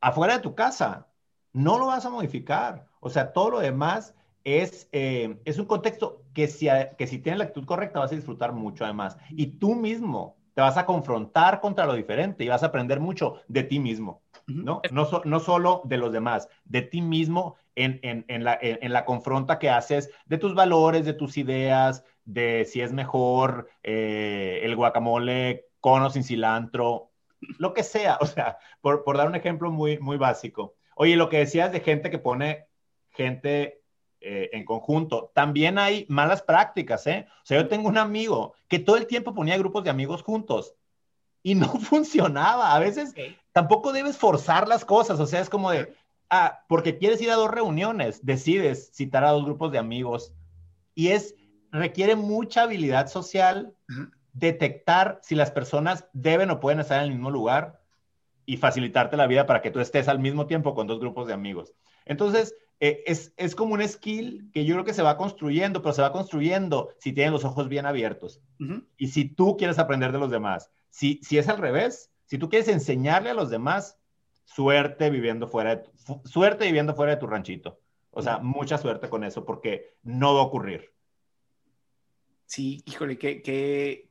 Afuera de tu casa, no lo vas a modificar. O sea, todo lo demás es, eh, es un contexto que si, que si tienes la actitud correcta vas a disfrutar mucho además. Y tú mismo te vas a confrontar contra lo diferente y vas a aprender mucho de ti mismo, ¿no? No, no solo de los demás, de ti mismo en, en, en, la, en, la, confronta que haces de tus valores, de tus ideas, de si es mejor eh, el guacamole con o sin cilantro, lo que sea, *laughs* o sea, por, por dar un ejemplo muy, muy básico. Oye, lo que decías de gente que pone gente eh, en conjunto. También hay malas prácticas, ¿eh? O sea, yo tengo un amigo que todo el tiempo ponía grupos de amigos juntos y no *laughs* funcionaba. A veces tampoco debes forzar las cosas, o sea, es como de, ah, porque quieres ir a dos reuniones, decides citar a dos grupos de amigos y es, requiere mucha habilidad social detectar si las personas deben o pueden estar en el mismo lugar y facilitarte la vida para que tú estés al mismo tiempo con dos grupos de amigos. Entonces, eh, es, es, como un skill que yo creo que se va construyendo, pero se va construyendo si tienes los ojos bien abiertos y si tú quieres aprender de los demás. Si, si es al revés, si tú quieres enseñarle a los demás, suerte viviendo fuera de tu, suerte viviendo fuera de tu ranchito. O sea, mucha suerte con eso porque no va a ocurrir. Sí, híjole, qué, qué,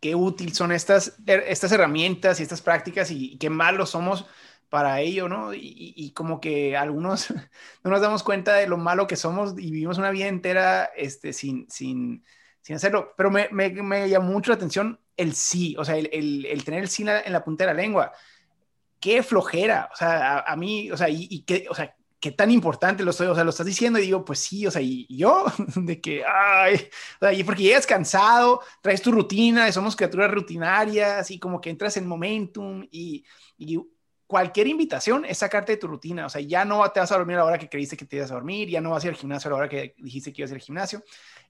qué útil son estas, estas herramientas y estas prácticas y, y qué malos somos para ello, ¿no? Y, como que algunos *laughs* no nos damos cuenta de lo malo que somos y vivimos una vida entera este, sin, sin, sin hacerlo. Pero me, me, me, mucho la atención el sí, o sea, el, el, tener el sí en la, punta de la lengua. Qué flojera, o sea, a, mí, o sea, y, qué, o sea, qué tan importante lo estoy, o sea, lo estás diciendo y digo, pues sí, o sea, y, yo, *laughs* de que, ay, o sea, y porque llegas cansado, traes tu rutina, somos criaturas rutinarias y como que entras en momentum y cualquier invitación es sacarte de tu rutina. O sea, ya no te vas a dormir a la hora que creíste que te ibas a dormir, ya no vas a ir al gimnasio a la hora que dijiste que ibas a ir al gimnasio.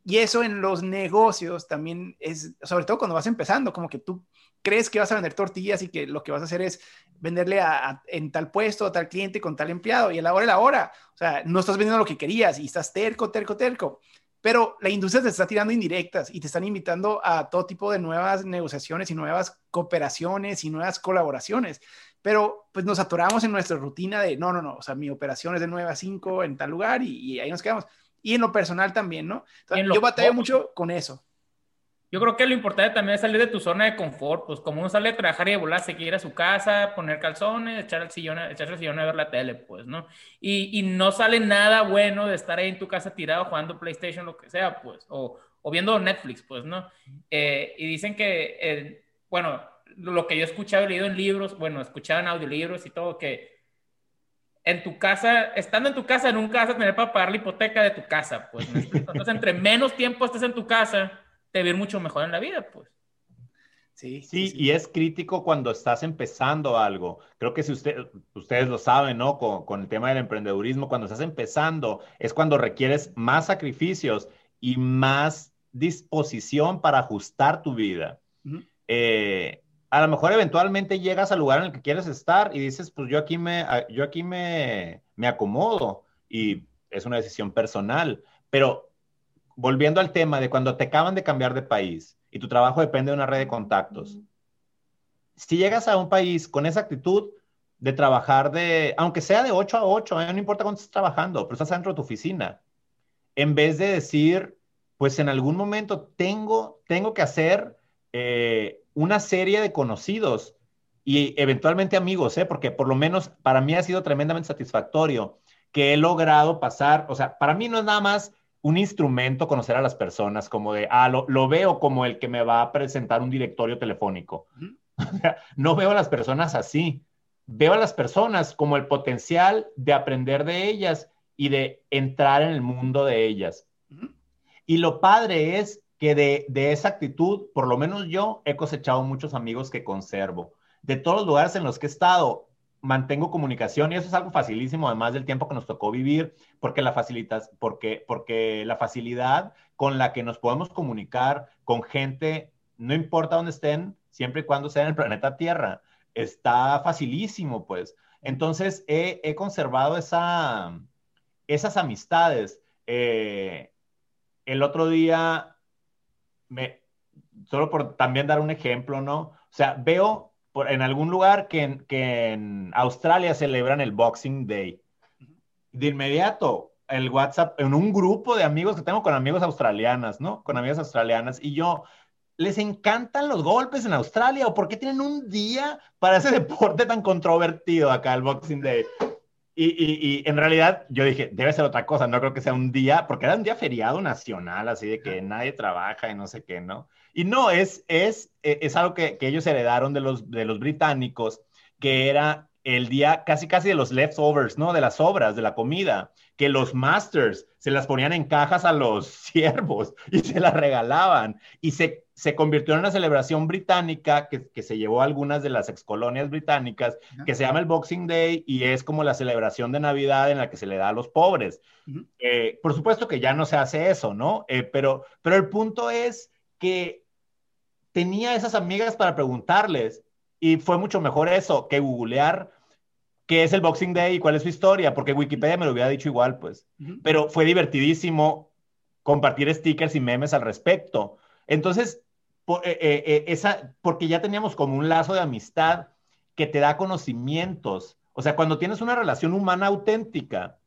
Y eso en los negocios también es, sobre todo cuando vas empezando, como que tú crees que vas a vender tortillas y que lo que vas a hacer es venderle a, en tal puesto, a tal cliente, con tal empleado, y a la hora de la hora. O sea, no estás vendiendo lo que querías y estás terco, terco, terco. Pero la industria te está tirando indirectas y te están invitando a todo tipo de nuevas negociaciones y nuevas cooperaciones y nuevas colaboraciones pero pues nos atoramos en nuestra rutina de, no, no, no, o sea, mi operación es de 9 a 5 en tal lugar y, ahí nos quedamos. Y en lo personal también, ¿no? yo batallo mucho con eso. Yo creo que lo importante también es salir de tu zona de confort, pues como uno sale a trabajar y de volar, se quiere ir a su casa, poner calzones, echar el sillón, echar el sillón a ver la tele, pues, ¿no? Y, y, no sale nada bueno de estar ahí en tu casa tirado jugando PlayStation, lo que sea, pues, o, o viendo Netflix, pues, ¿no? Eh, y dicen que, eh, bueno, lo que yo he escuchado y leído en libros, bueno, escuchado en audiolibros y todo, que en tu casa, estando en tu casa, nunca vas a tener para pagar la hipoteca de tu casa, pues. *laughs* Entonces, entre menos tiempo estés en tu casa, te va mucho mejor en la vida, pues. Sí, sí, y es crítico cuando estás empezando algo. Creo que si usted, ustedes lo saben, ¿no? Con, con, el tema del emprendedurismo, cuando estás empezando, es cuando requieres más sacrificios y más disposición para ajustar tu vida. eh, a lo mejor eventualmente llegas al lugar en el que quieres estar y dices, pues yo aquí me, yo aquí me, me acomodo y es una decisión personal, pero volviendo al tema de cuando te acaban de cambiar de país y tu trabajo depende de una red de contactos, si llegas a un país con esa actitud de trabajar de, aunque sea de 8 a 8, ¿eh? no importa cuánto estés trabajando, pero estás dentro de tu oficina, en vez de decir, pues en algún momento tengo, tengo que hacer eh, una serie de conocidos y eventualmente amigos, ¿eh? porque por lo menos para mí ha sido tremendamente satisfactorio que he logrado pasar, o sea, para mí no es nada más un instrumento conocer a las personas, como de, ah, lo, lo veo como el que me va a presentar un directorio telefónico. *laughs* no veo a las personas así, veo a las personas como el potencial de aprender de ellas y de entrar en el mundo de ellas. Y lo padre es que de, de, esa actitud, por lo menos yo he cosechado muchos amigos que conservo. De todos los lugares en los que he estado, mantengo comunicación y eso es algo facilísimo, además del tiempo que nos tocó vivir, porque la, facilitas, porque, porque la facilidad con la que nos podemos comunicar con gente, no importa dónde estén, siempre y cuando sea en el planeta Tierra, está facilísimo, pues. Entonces, he, conservado esa, esas amistades. Eh, el otro día, solo por también dar un ejemplo, ¿no? O sea, veo en algún lugar que en, que en Australia celebran el Boxing Day. De inmediato, el WhatsApp, en un grupo de amigos que tengo con amigos australianas, ¿no? Con amigas australianas. Y yo, les encantan los golpes en Australia o por qué tienen un día para ese *laughs* deporte tan controvertido acá, el Boxing Day. Y, y, y, en realidad yo dije, debe ser otra cosa, no creo que sea un día, porque era un día feriado nacional, así de que nadie trabaja y no sé qué, ¿no? Y no, es, es, e, es algo que, que ellos heredaron de los, de los británicos, que era el día casi casi de los leftovers, ¿no? De las sobras, de la comida, que los masters se las ponían en cajas a los *laughs* siervos y se las regalaban. Y se, se convirtió en una celebración británica que, que se llevó a algunas de las excolonias británicas, que se llama el Boxing Day y es como la celebración de Navidad en la que se le da a los pobres. eh, por supuesto que ya no se hace eso, ¿no? Eh, pero, pero el punto es que tenía esas amigas para preguntarles y fue mucho mejor eso que googlear qué es el Boxing Day y cuál es su historia, porque Wikipedia me lo hubiera dicho igual, pues. Uh -huh. Pero fue divertidísimo compartir stickers y memes al respecto. Entonces, por, eh, eh, esa, porque ya teníamos como un lazo de amistad que te da conocimientos. O sea, cuando tienes una relación humana auténtica,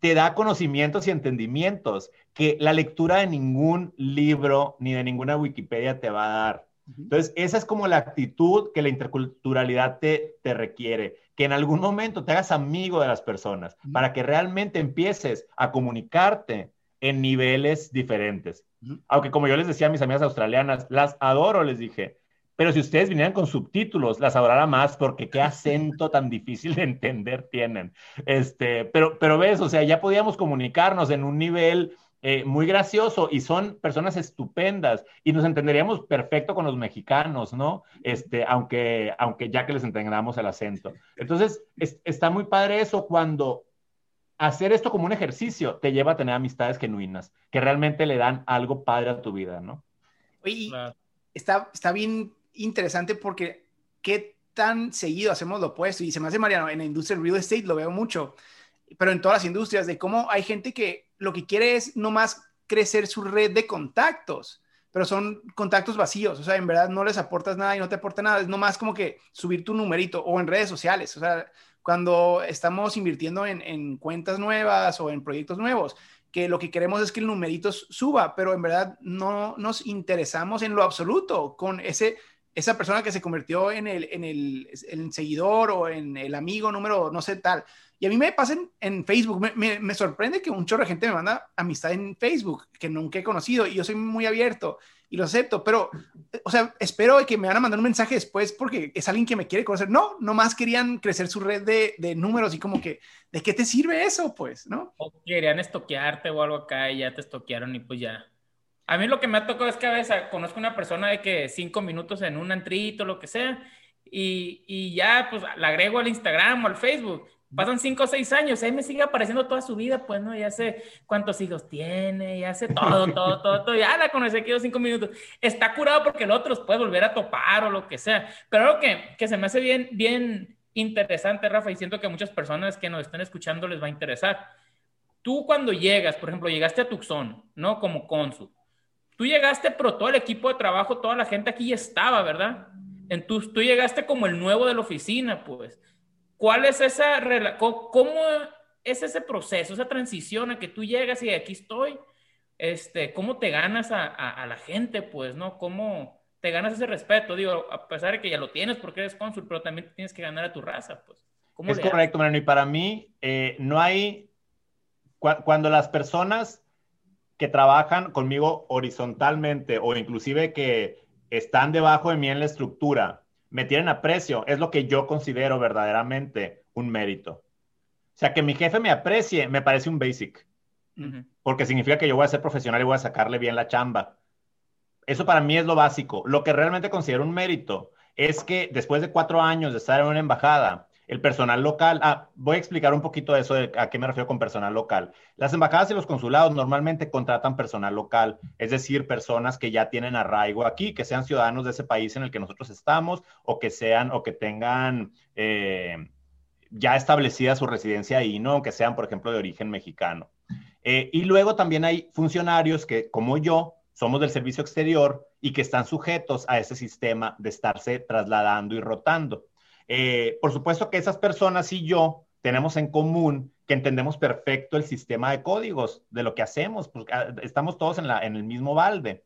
te da conocimientos y entendimientos que la lectura de ningún libro ni de ninguna Wikipedia te va a dar. Entonces, esa es como la actitud que la interculturalidad te, te, requiere, que en algún momento te hagas amigo de las personas para que realmente empieces a comunicarte en niveles diferentes. Aunque como yo les decía a mis amigas australianas, las adoro, les dije, pero si ustedes vinieran con subtítulos, las adorara más porque qué *laughs* acento tan difícil de entender tienen. Este, pero, pero ves, o sea, ya podíamos comunicarnos en un nivel eh, muy gracioso y son personas estupendas y nos entenderíamos perfecto con los mexicanos, ¿no? Este, aunque, aunque ya que les entendamos el acento. Entonces, es, está muy padre eso cuando hacer esto como un ejercicio te lleva a tener amistades genuinas, que realmente le dan algo padre a tu vida, ¿no? Oye, claro. está, está bien interesante porque qué tan seguido hacemos lo opuesto. Y se me hace, Mariano, en la industria del real estate lo veo mucho, pero en todas las industrias, de cómo hay gente que lo que quiere es nomás crecer su red de contactos, pero son contactos vacíos, o sea, en verdad no les aportas nada y no te aporta nada, es nomás como que subir tu numerito o en redes sociales, o sea, cuando estamos invirtiendo en, en cuentas nuevas o en proyectos nuevos, que lo que queremos es que el numerito suba, pero en verdad no nos interesamos en lo absoluto con ese esa persona que se convirtió en el, en el, seguidor o en el amigo número no sé tal. Y a mí me pasa en, Facebook, me, me, me, sorprende que un chorro de gente me manda amistad en Facebook que nunca he conocido y yo soy muy abierto y lo acepto, pero, o sea, espero que me van a mandar un mensaje después porque es alguien que me quiere conocer. No, nomás querían crecer su red de, de números y como que, ¿de qué te sirve eso? Pues, ¿no? O querían estoquearte o algo acá y ya te estoquearon y pues ya. A mí lo que me ha tocado es que a veces conozco una persona de que cinco minutos en un antrito, lo que sea, y, y ya pues la agrego al Instagram o al Facebook. Pasan cinco o seis años, ahí me sigue apareciendo toda su vida, pues, ¿no? Ya sé cuántos hijos tiene, ya sé todo, *laughs* todo, todo, todo. Ya la conocí aquí dos cinco minutos. Está curado porque el otro puede volver a topar o lo que sea. Pero algo que, que se me hace bien, bien interesante, Rafa, y siento que a muchas personas que nos están escuchando les va a interesar tú cuando llegas, por ejemplo, llegaste a Tucson, ¿no? Como cónsul. Tú llegaste, pero todo el equipo de trabajo, toda la gente aquí ya estaba, ¿verdad? Entonces, tú llegaste como el nuevo de la oficina, pues. ¿Cuál es esa, cómo es ese proceso, esa transición a que tú llegas y aquí estoy? Este, ¿Cómo te ganas a, a la gente, pues, no? ¿Cómo te ganas ese respeto? Digo, a pesar de que ya lo tienes porque eres cónsul, pero también tienes que ganar a tu raza, pues. es correcto, Mariano, y para mí eh, no hay, cuando las personas que trabajan conmigo horizontalmente o inclusive que están debajo de mí en la estructura, me tienen aprecio, es lo que yo considero verdaderamente un mérito. O sea, que mi jefe me aprecie, me parece un basic, porque significa que yo voy a ser profesional y voy a sacarle bien la chamba. Eso para mí es lo básico. Lo que realmente considero un mérito es que después de cuatro años de estar en una embajada, el personal local, ah, voy a explicar un poquito de eso, de a qué me refiero con personal local. Las embajadas y los consulados normalmente contratan personal local, es decir, personas que ya tienen arraigo aquí, que sean ciudadanos de ese país en el que nosotros estamos o que sean o que tengan eh, ya establecida su residencia ahí, ¿no? Que sean, por ejemplo, de origen mexicano. Eh, y luego también hay funcionarios que, como yo, somos del servicio exterior y que están sujetos a ese sistema de estarse trasladando y rotando. Eh, por supuesto que esas personas y yo tenemos en común que entendemos perfecto el sistema de códigos de lo que hacemos, porque ah, estamos todos en, la, en el mismo balde.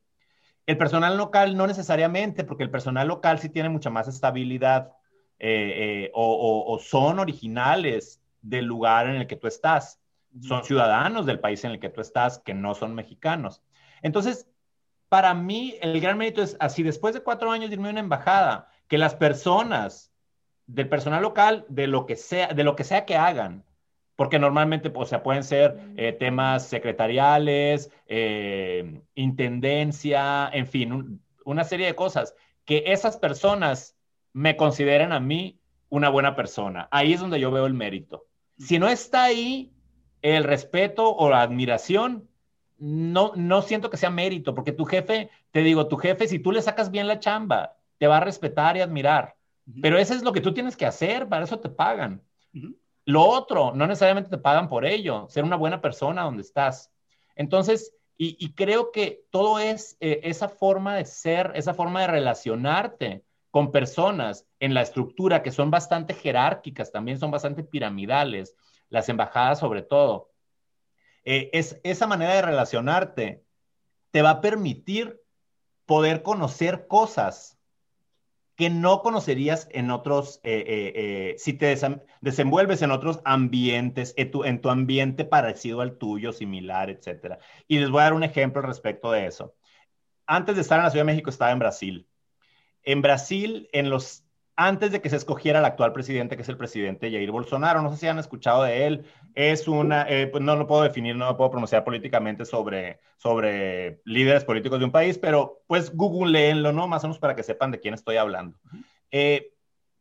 El personal local no necesariamente, porque el personal local sí tiene mucha más estabilidad eh, eh, o, son originales del lugar en el que tú estás. Son ciudadanos del país en el que tú estás que no son mexicanos. Entonces, para mí, el gran mérito es así, después de cuatro años de irme a una embajada, que las personas del personal local, de lo que sea, de lo que, sea que hagan, porque normalmente pues, o sea, pueden ser eh, temas secretariales, eh, intendencia, en fin, una serie de cosas, que esas personas me consideren a mí una buena persona. Ahí es donde yo veo el mérito. Si no está ahí el respeto o la admiración, no, no siento que sea mérito, porque tu jefe, te digo, tu jefe, si tú le sacas bien la chamba, te va a respetar y admirar. Pero eso es lo que tú tienes que hacer, para eso te pagan. Lo otro, no necesariamente te pagan por ello, ser una buena persona donde estás. Entonces, y, creo que todo es eh, esa forma de ser, esa forma de relacionarte con personas en la estructura que son bastante jerárquicas, también son bastante piramidales, las embajadas sobre todo. Eh, es esa manera de relacionarte te va a permitir poder conocer cosas que no conocerías en otros, eh, eh, eh, si te desenvuelves en otros ambientes, en tu, en tu ambiente parecido al tuyo, similar, etc. Y les voy a dar un ejemplo respecto de eso. Antes de estar en la Ciudad de México estaba en Brasil. En Brasil, en los antes de que se escogiera el actual presidente, que es el presidente Jair Bolsonaro. No sé si han escuchado de él. Es una, eh, pues no lo puedo definir, no lo puedo pronunciar políticamente sobre, sobre líderes políticos de un país, pero pues googleenlo, ¿no? Más o menos para que sepan de quién estoy hablando. Eh,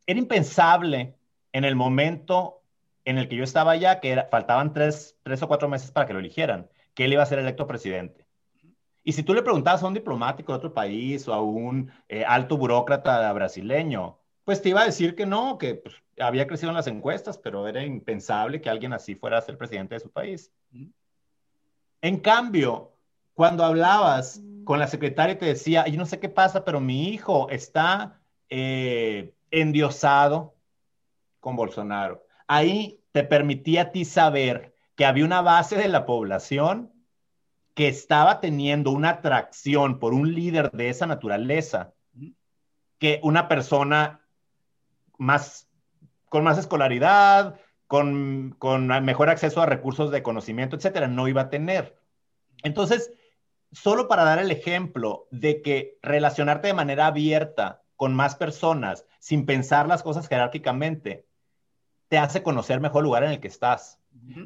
era impensable en el momento en el que yo estaba allá, que era, faltaban tres, tres o cuatro meses para que lo eligieran, que él iba a ser electo presidente. Y si tú le preguntabas a un diplomático de otro país o a un eh, alto burócrata brasileño, pues te iba a decir que no, que pues, había crecido en las encuestas, pero era impensable que alguien así fuera a ser presidente de su país. En cambio, cuando hablabas con la secretaria y te decía, yo no sé qué pasa, pero mi hijo está eh, endiosado con Bolsonaro. Ahí te permitía a ti saber que había una base de la población que estaba teniendo una atracción por un líder de esa naturaleza que una persona más, con más escolaridad, con, con mejor acceso a recursos de conocimiento, etcétera, no iba a tener. Entonces, solo para dar el ejemplo de que relacionarte de manera abierta con más personas sin pensar las cosas jerárquicamente, te hace conocer mejor el lugar en el que estás.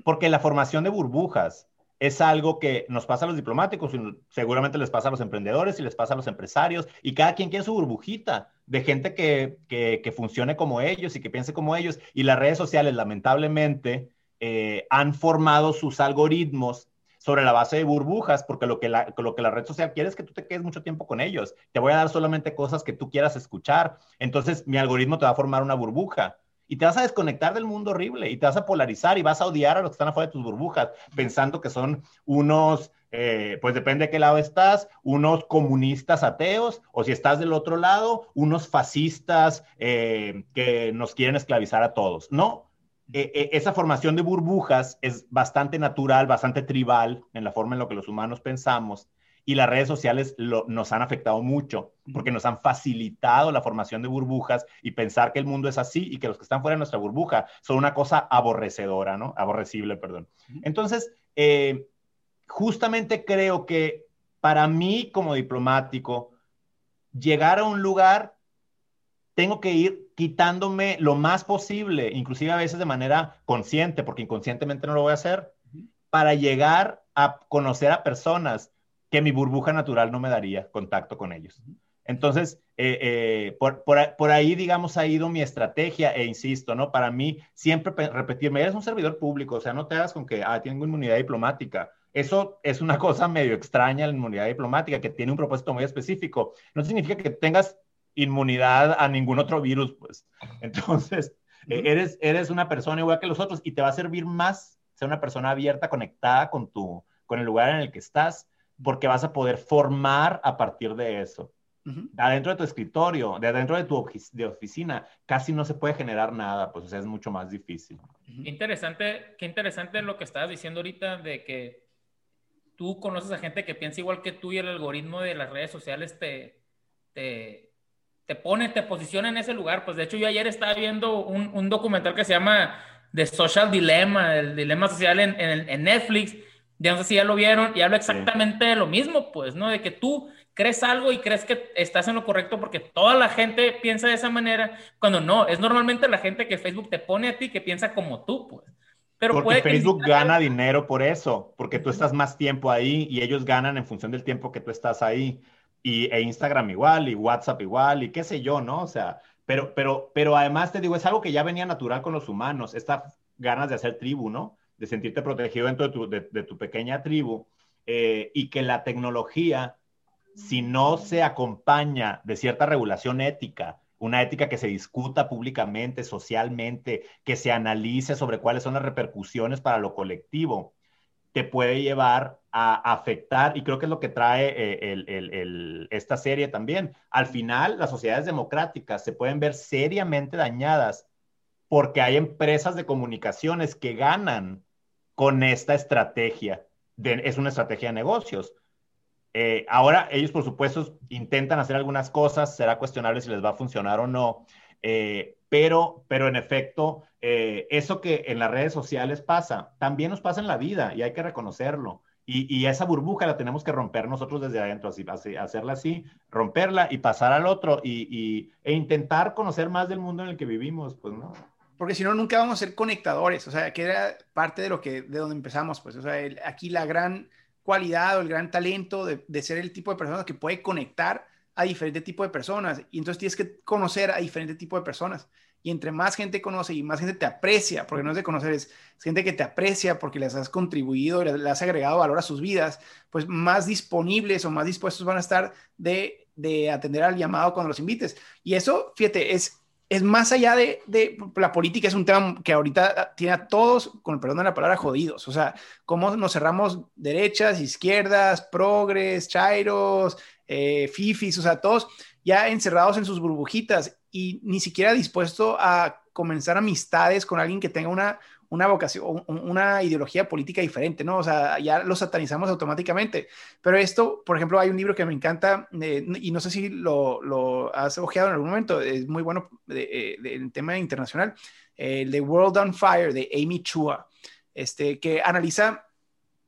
Porque la formación de burbujas es algo que nos pasa a los diplomáticos, seguramente les pasa a los emprendedores y les pasa a los empresarios, y cada quien quiere su burbujita de gente que, que, funcione como ellos y que piense como ellos. Y las redes sociales, lamentablemente, eh, han formado sus algoritmos sobre la base de burbujas, porque lo que, la, lo que la red social quiere es que tú te quedes mucho tiempo con ellos. Te voy a dar solamente cosas que tú quieras escuchar. Entonces, mi algoritmo te va a formar una burbuja. y te vas a desconectar del mundo horrible y te vas a polarizar y vas a odiar a los que están afuera de tus burbujas, pensando que son unos, eh, pues depende de qué lado estás, unos comunistas ateos o si estás del otro lado, unos fascistas eh, que nos quieren esclavizar a todos. No, e, e, esa formación de burbujas es bastante natural, bastante tribal en la forma en la que los humanos pensamos y las redes sociales nos han afectado mucho porque nos han facilitado la formación de burbujas y pensar que el mundo es así y que los que están fuera de nuestra burbuja son una cosa aborrecedora, ¿no? Aborrecible, perdón. Entonces, eh, justamente creo que para mí como diplomático, llegar a un lugar, tengo que ir quitándome lo más posible, inclusive a veces de manera consciente, porque inconscientemente no lo voy a hacer, para llegar a conocer a personas que mi burbuja natural no me daría contacto con ellos. Entonces, eh, eh, por, ahí, digamos, ha ido mi estrategia e insisto, ¿no? Para mí, siempre repetirme, eres un servidor público, o sea, no te hagas con que, ah, tengo inmunidad diplomática. Eso es una *laughs* cosa medio extraña, la inmunidad diplomática, que tiene un propósito muy específico. No significa que tengas inmunidad a ningún otro virus, pues. Entonces, eh, eres, eres una persona igual que los otros y te va a servir más ser una persona abierta, conectada con, tu, con el lugar en el que estás, porque vas a poder formar a partir de eso. Adentro de tu escritorio, de adentro de tu de oficina, casi no se puede generar nada, pues o sea, es mucho más difícil. Qué interesante, qué interesante lo que estabas diciendo ahorita de que tú conoces a gente que piensa igual que tú y el algoritmo de las redes sociales te, te, te pone, te posiciona en ese lugar. Pues de hecho yo ayer estaba viendo un, un documental que se llama The Social Dilemma, el dilema social en, en, en Netflix ya no sé si ya lo vieron y habla exactamente de lo mismo, pues, ¿no? De que tú crees algo y crees que estás en lo correcto porque toda la gente piensa de esa manera, cuando no, es normalmente la gente que Facebook te pone a ti que piensa como tú, pues. Pero porque Facebook gana dinero por eso, porque tú estás más tiempo ahí y ellos ganan en función del tiempo que tú estás ahí. Y e Instagram igual, y WhatsApp igual, y qué sé yo, ¿no? O sea, pero, pero, pero además te digo, es algo que ya venía natural con los humanos, estas ganas de hacer tribu, ¿no? de sentirte protegido dentro de tu, pequeña tribu eh, y que la tecnología, si no se acompaña de cierta regulación ética, una ética que se discuta públicamente, socialmente, que se analice sobre cuáles son las repercusiones para lo colectivo, te puede llevar a afectar, y creo que es lo que trae eh, esta serie también. Al final, las sociedades democráticas se pueden ver seriamente dañadas porque hay empresas de comunicaciones que ganan con esta estrategia. es una estrategia de negocios. Eh, ahora ellos, por supuesto, intentan hacer algunas cosas, será cuestionable si les va a funcionar o no, eh, pero, pero en efecto, eh, eso que en las redes sociales pasa, también nos pasa en la vida y hay que reconocerlo. Y, esa burbuja la tenemos que romper nosotros desde adentro, así, hacerla así, romperla y pasar al otro y, e intentar conocer más del mundo en el que vivimos, pues, ¿no? porque si no, nunca vamos a ser conectadores, o sea, que era parte de lo que, de donde empezamos, pues, o sea, aquí la gran cualidad o el gran talento de, de, ser el tipo de personas que puede conectar a diferente tipo de personas, y entonces tienes que conocer a diferente tipo de personas, y entre más gente conoce y más gente te aprecia, porque no es de conocer, es, gente que te aprecia porque les has contribuido, les, les has agregado valor a sus vidas, pues más disponibles o más dispuestos van a estar de, de atender al llamado cuando los invites, y eso, fíjate, es es más allá de, la política, es un tema que ahorita tiene a todos, con el perdón de la palabra, jodidos. O sea, cómo nos cerramos derechas, izquierdas, progres, chairos, eh, fifis, o sea, todos ya encerrados en sus burbujitas y ni siquiera dispuesto a comenzar amistades con alguien que tenga una, una vocación, una ideología política diferente, ¿no? O sea, ya lo satanizamos automáticamente. Pero esto, por ejemplo, hay un libro que me encanta eh, y no sé si lo, lo, has ojeado en algún momento, es muy bueno eh, del tema internacional, el The World on Fire de Amy Chua, este, que analiza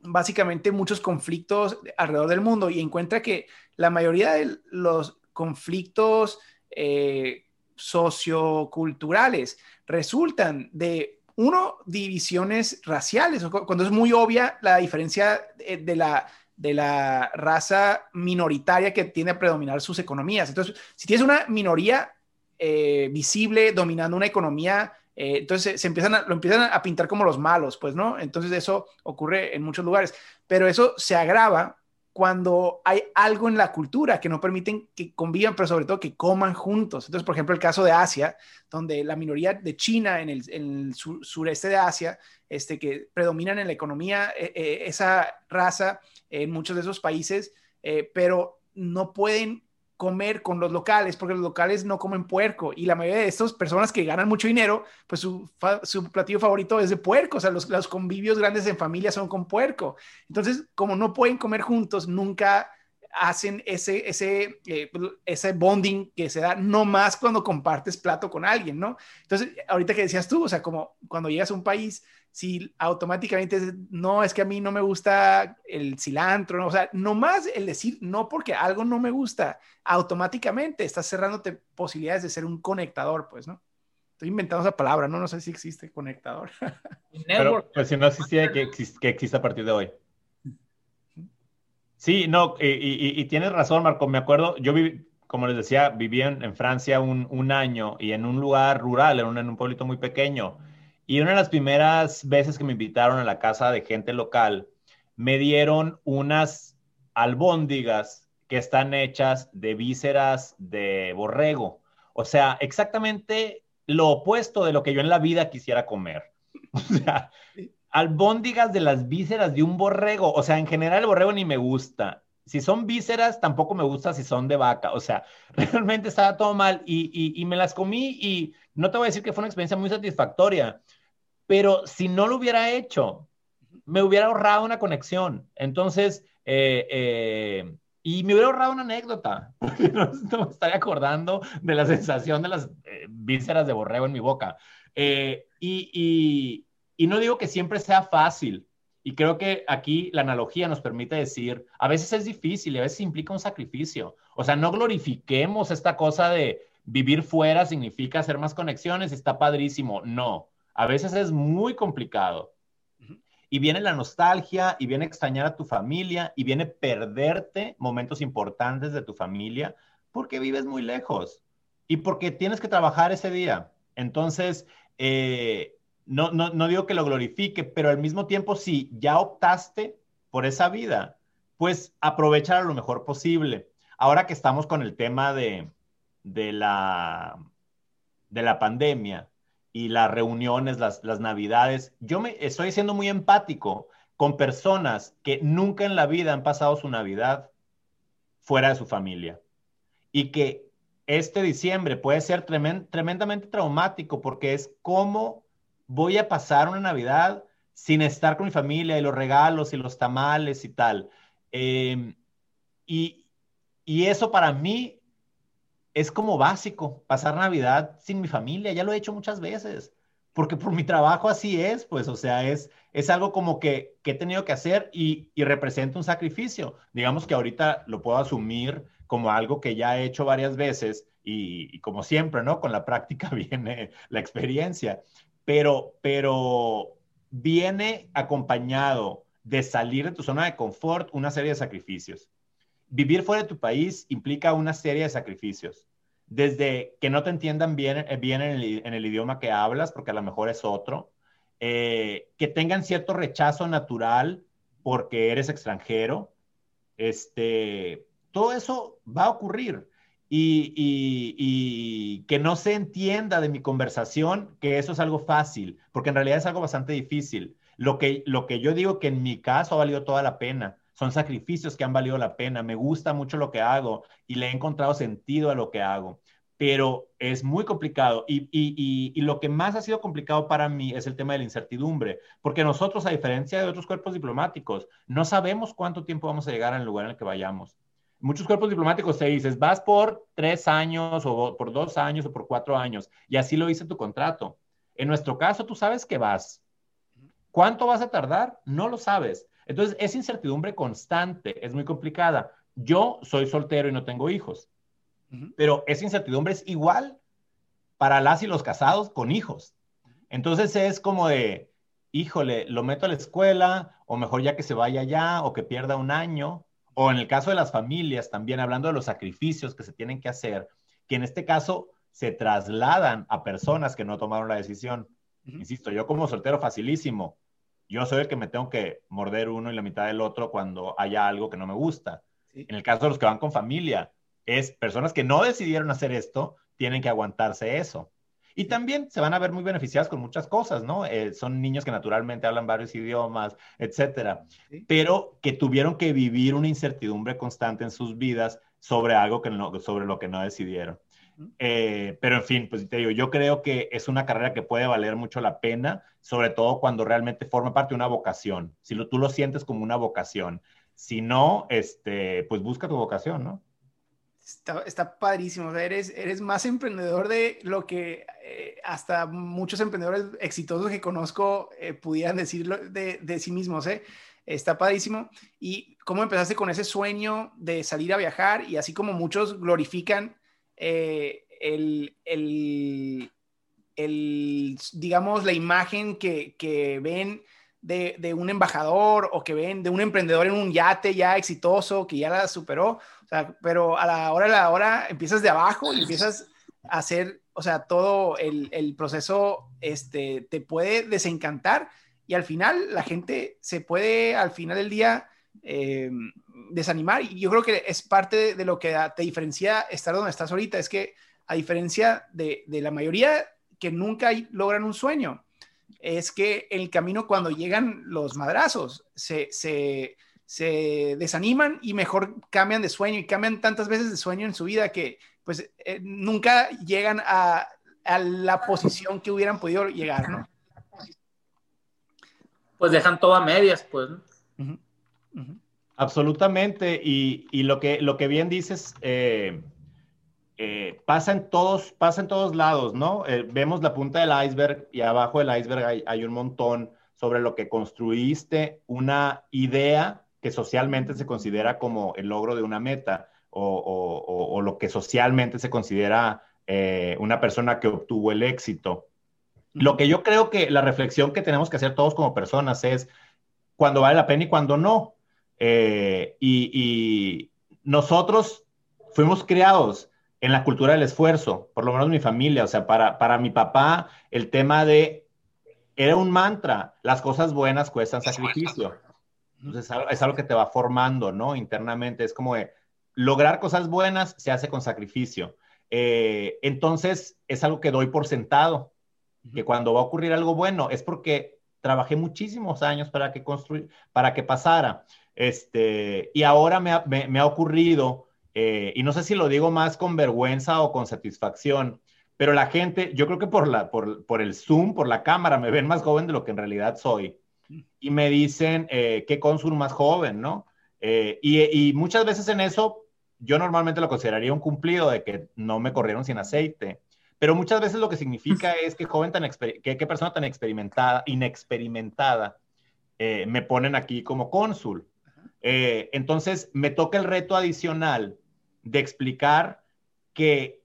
básicamente muchos conflictos alrededor del mundo y encuentra que la mayoría de los conflictos eh, socioculturales resultan de uno, divisiones raciales, cuando es muy obvia la diferencia de la, de la raza minoritaria que tiende a predominar sus economías. Entonces, si tienes una minoría eh, visible dominando una economía, eh, entonces se empiezan lo empiezan a pintar como los malos, pues, ¿no? Entonces eso ocurre en muchos lugares, pero eso se agrava cuando hay algo en la cultura que no permiten que convivan, pero sobre todo que coman juntos. Entonces, por ejemplo, el caso de Asia, donde la minoría de China en el, sureste de Asia, este, que predominan en la economía, eh, eh, esa raza en muchos de esos países, eh, pero no pueden comer con los locales, porque los locales no comen puerco y la mayoría de estas personas que ganan mucho dinero, pues su, su platillo favorito es de puerco, o sea, los, los, convivios grandes en familia son con puerco. Entonces, como no pueden comer juntos, nunca hacen ese, ese, eh, ese bonding que se da no más cuando compartes plato con alguien, ¿no? Entonces, ahorita que decías tú, o sea, como cuando llegas a un país, si automáticamente no, es que a mí no me gusta el cilantro, ¿no? o sea, no más el decir no porque algo no me gusta, automáticamente estás cerrándote posibilidades de ser un conectador, pues, ¿no? Estoy inventando esa palabra, ¿no? No sé si existe conectador. *laughs* Pero, pues si no existía, que, que existe a partir de hoy. Sí, no, y, tienes razón, Marco. Me acuerdo, yo viví, como les decía, viví en, Francia un, un, año y en un lugar rural, en un, en un pueblito muy pequeño. Y una de las primeras veces que me invitaron a la casa de gente local, me dieron unas albóndigas que están hechas de vísceras de borrego. O sea, exactamente lo opuesto de lo que yo en la vida quisiera comer. *laughs* O sea, albóndigas de las vísceras de un borrego. O sea, en general el borrego ni me gusta. Si son vísceras, tampoco me gusta si son de vaca. O sea, *laughs* realmente estaba todo mal y, y me las comí y no te voy a decir que fue una experiencia muy satisfactoria, pero si no lo hubiera hecho, me hubiera ahorrado una conexión. Entonces, eh, eh, y me hubiera ahorrado una anécdota, *laughs* no, me estaría acordando de la sensación de las eh, vísceras de borrego en mi boca. Y, y, no digo que siempre sea fácil, y creo que aquí la analogía nos permite decir, a veces es difícil y a veces implica un sacrificio. O sea, no glorifiquemos esta cosa de vivir fuera significa hacer más conexiones, está padrísimo. No, a veces es muy complicado. Y viene la nostalgia, y viene extrañar a tu familia, y viene perderte momentos importantes de tu familia, porque vives muy lejos y porque tienes que trabajar ese día. Entonces, eh, no, no, digo que lo glorifique, pero al mismo tiempo, si ya optaste por esa vida, pues aprovechar lo mejor posible. Ahora que estamos con el tema de, de, la, de la pandemia, y las reuniones, las, las navidades. Yo me estoy siendo muy empático con personas que nunca en la vida han pasado su Navidad fuera de su familia y que este diciembre puede ser tremendamente traumático porque es cómo voy a pasar una Navidad sin estar con mi familia y los regalos y los tamales y tal. Em, y, y eso para mí es como básico pasar Navidad sin mi familia, ya lo he hecho muchas veces, porque por mi trabajo así es, pues, o sea, es, es algo como que, he tenido que hacer y, representa un sacrificio. Digamos que ahorita lo puedo asumir como algo que ya he hecho varias veces y, como siempre, ¿no? Con la práctica *laughs* viene la experiencia, pero, pero viene acompañado de salir de tu zona de confort una serie de sacrificios. Vivir fuera de tu país implica una serie de sacrificios desde que no te entiendan bien, eh, bien en, el, idioma que hablas, porque a lo mejor es otro, eh, que tengan cierto rechazo natural porque eres extranjero, este, todo eso va a ocurrir. Y, que no se entienda de mi conversación que eso es algo fácil, porque en realidad es algo bastante difícil. Lo que, lo que yo digo que en mi caso ha valido toda la pena son sacrificios que han valido la pena, me gusta mucho lo que hago y le he encontrado sentido a lo que hago, pero es muy complicado y, y, lo que más ha sido complicado para mí es el tema de la incertidumbre, porque nosotros, a diferencia de otros cuerpos diplomáticos, no sabemos cuánto tiempo vamos a llegar al lugar en el que vayamos. Muchos cuerpos diplomáticos te dices, vas por tres años o por dos años o por cuatro años, y así lo dice tu contrato. En nuestro caso, tú sabes que vas. ¿Cuánto vas a tardar? No lo sabes. Entonces, esa incertidumbre constante es muy complicada. Yo soy soltero y no tengo hijos, pero esa incertidumbre es igual para las y los casados con hijos. Entonces es como de, híjole, lo meto a la escuela, o mejor ya que se vaya ya, o que pierda un año, o en el caso de las familias, también hablando de los sacrificios que se tienen que hacer, que en este caso se trasladan a personas que no tomaron la decisión. Insisto, yo como soltero facilísimo, yo soy el que me tengo que morder uno y la mitad del otro cuando haya algo que no me gusta. En el caso de los que van con familia, es personas que no decidieron hacer esto, tienen que aguantarse eso. Y también se van a ver muy beneficiadas con muchas cosas, ¿no? Eh, son niños que naturalmente hablan varios idiomas, etcétera, pero que tuvieron que vivir una incertidumbre constante en sus vidas sobre algo que no, sobre lo que no decidieron. Eh, pero en fin, pues te digo, yo creo que es una carrera que puede valer mucho la pena, sobre todo cuando realmente forma parte de una vocación. Si lo, tú lo sientes como una vocación. Si no, este, pues busca tu vocación, ¿no? Está, padrísimo. eres, eres más emprendedor de lo que eh, hasta muchos emprendedores exitosos que conozco eh, pudieran decirlo de, de sí mismos. ¿eh? Está padrísimo. ¿Y cómo empezaste con ese sueño de salir a viajar? Y así como muchos glorifican eh, el, el, digamos, la imagen que, que ven de, de, un embajador o que ven de un emprendedor en un yate ya exitoso, que ya la superó, pero a la hora de la hora empiezas de abajo y empiezas a hacer, o sea, todo el, el proceso este, te puede desencantar y al final la gente se puede, al final del día, eh, desanimar. Y yo creo que es parte de, lo que te diferencia estar donde estás ahorita. Es que a diferencia de, la mayoría que nunca logran un sueño, es que el camino cuando llegan los madrazos se, desaniman y mejor cambian de sueño y cambian tantas veces de sueño en su vida que pues eh, nunca llegan a, la posición que hubieran podido llegar, ¿no? Pues dejan todo a medias, pues. Absolutamente. Y, lo, que, lo que bien dices, eh, eh, pasa, en todos, pasa en todos lados, ¿no? Eh, vemos la punta del iceberg y abajo del iceberg hay, un montón sobre lo que construiste una idea que socialmente se considera como el logro de una meta o, lo que socialmente se considera una persona que obtuvo el éxito. Lo que yo creo que la reflexión que tenemos que hacer todos como personas es cuando vale la pena y cuando no. Eh, y, nosotros fuimos criados en la cultura del esfuerzo, por lo menos mi familia, o sea, para, para mi papá el tema de, era un mantra, las cosas buenas cuestan sacrificio. Entonces es algo que te va formando, ¿no? Internamente, es como de, lograr cosas buenas se hace con sacrificio. Eh, entonces es algo que doy por sentado, que cuando va a ocurrir algo bueno es porque trabajé muchísimos años para que, construir, para que pasara. Este, y ahora me ha, ocurrido, eh, y no sé si lo digo más con vergüenza o con satisfacción, pero la gente, yo creo que por, la, por, el Zoom, por la cámara, me ven más joven de lo que en realidad soy. Y me dicen, eh, ¿qué cónsul más joven, no? Eh, y, muchas veces en eso, yo normalmente lo consideraría un cumplido de que no me corrieron sin aceite. Pero muchas veces lo que significa *laughs* es que joven tan, que, que persona tan experimentada, inexperimentada, me ponen aquí como cónsul. Eh, entonces, me toca el reto adicional de explicar que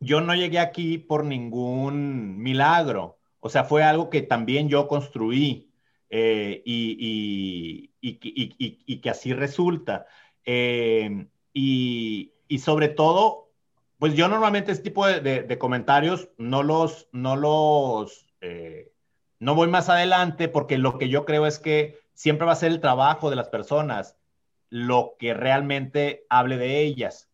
yo no llegué aquí por ningún milagro. O sea, fue algo que también yo construí eh, y, que así resulta. Eh, y, sobre todo, pues yo normalmente este tipo de, comentarios no los, no los, no voy más adelante porque lo que yo creo es que siempre va a ser el trabajo de las personas lo que realmente hable de ellas.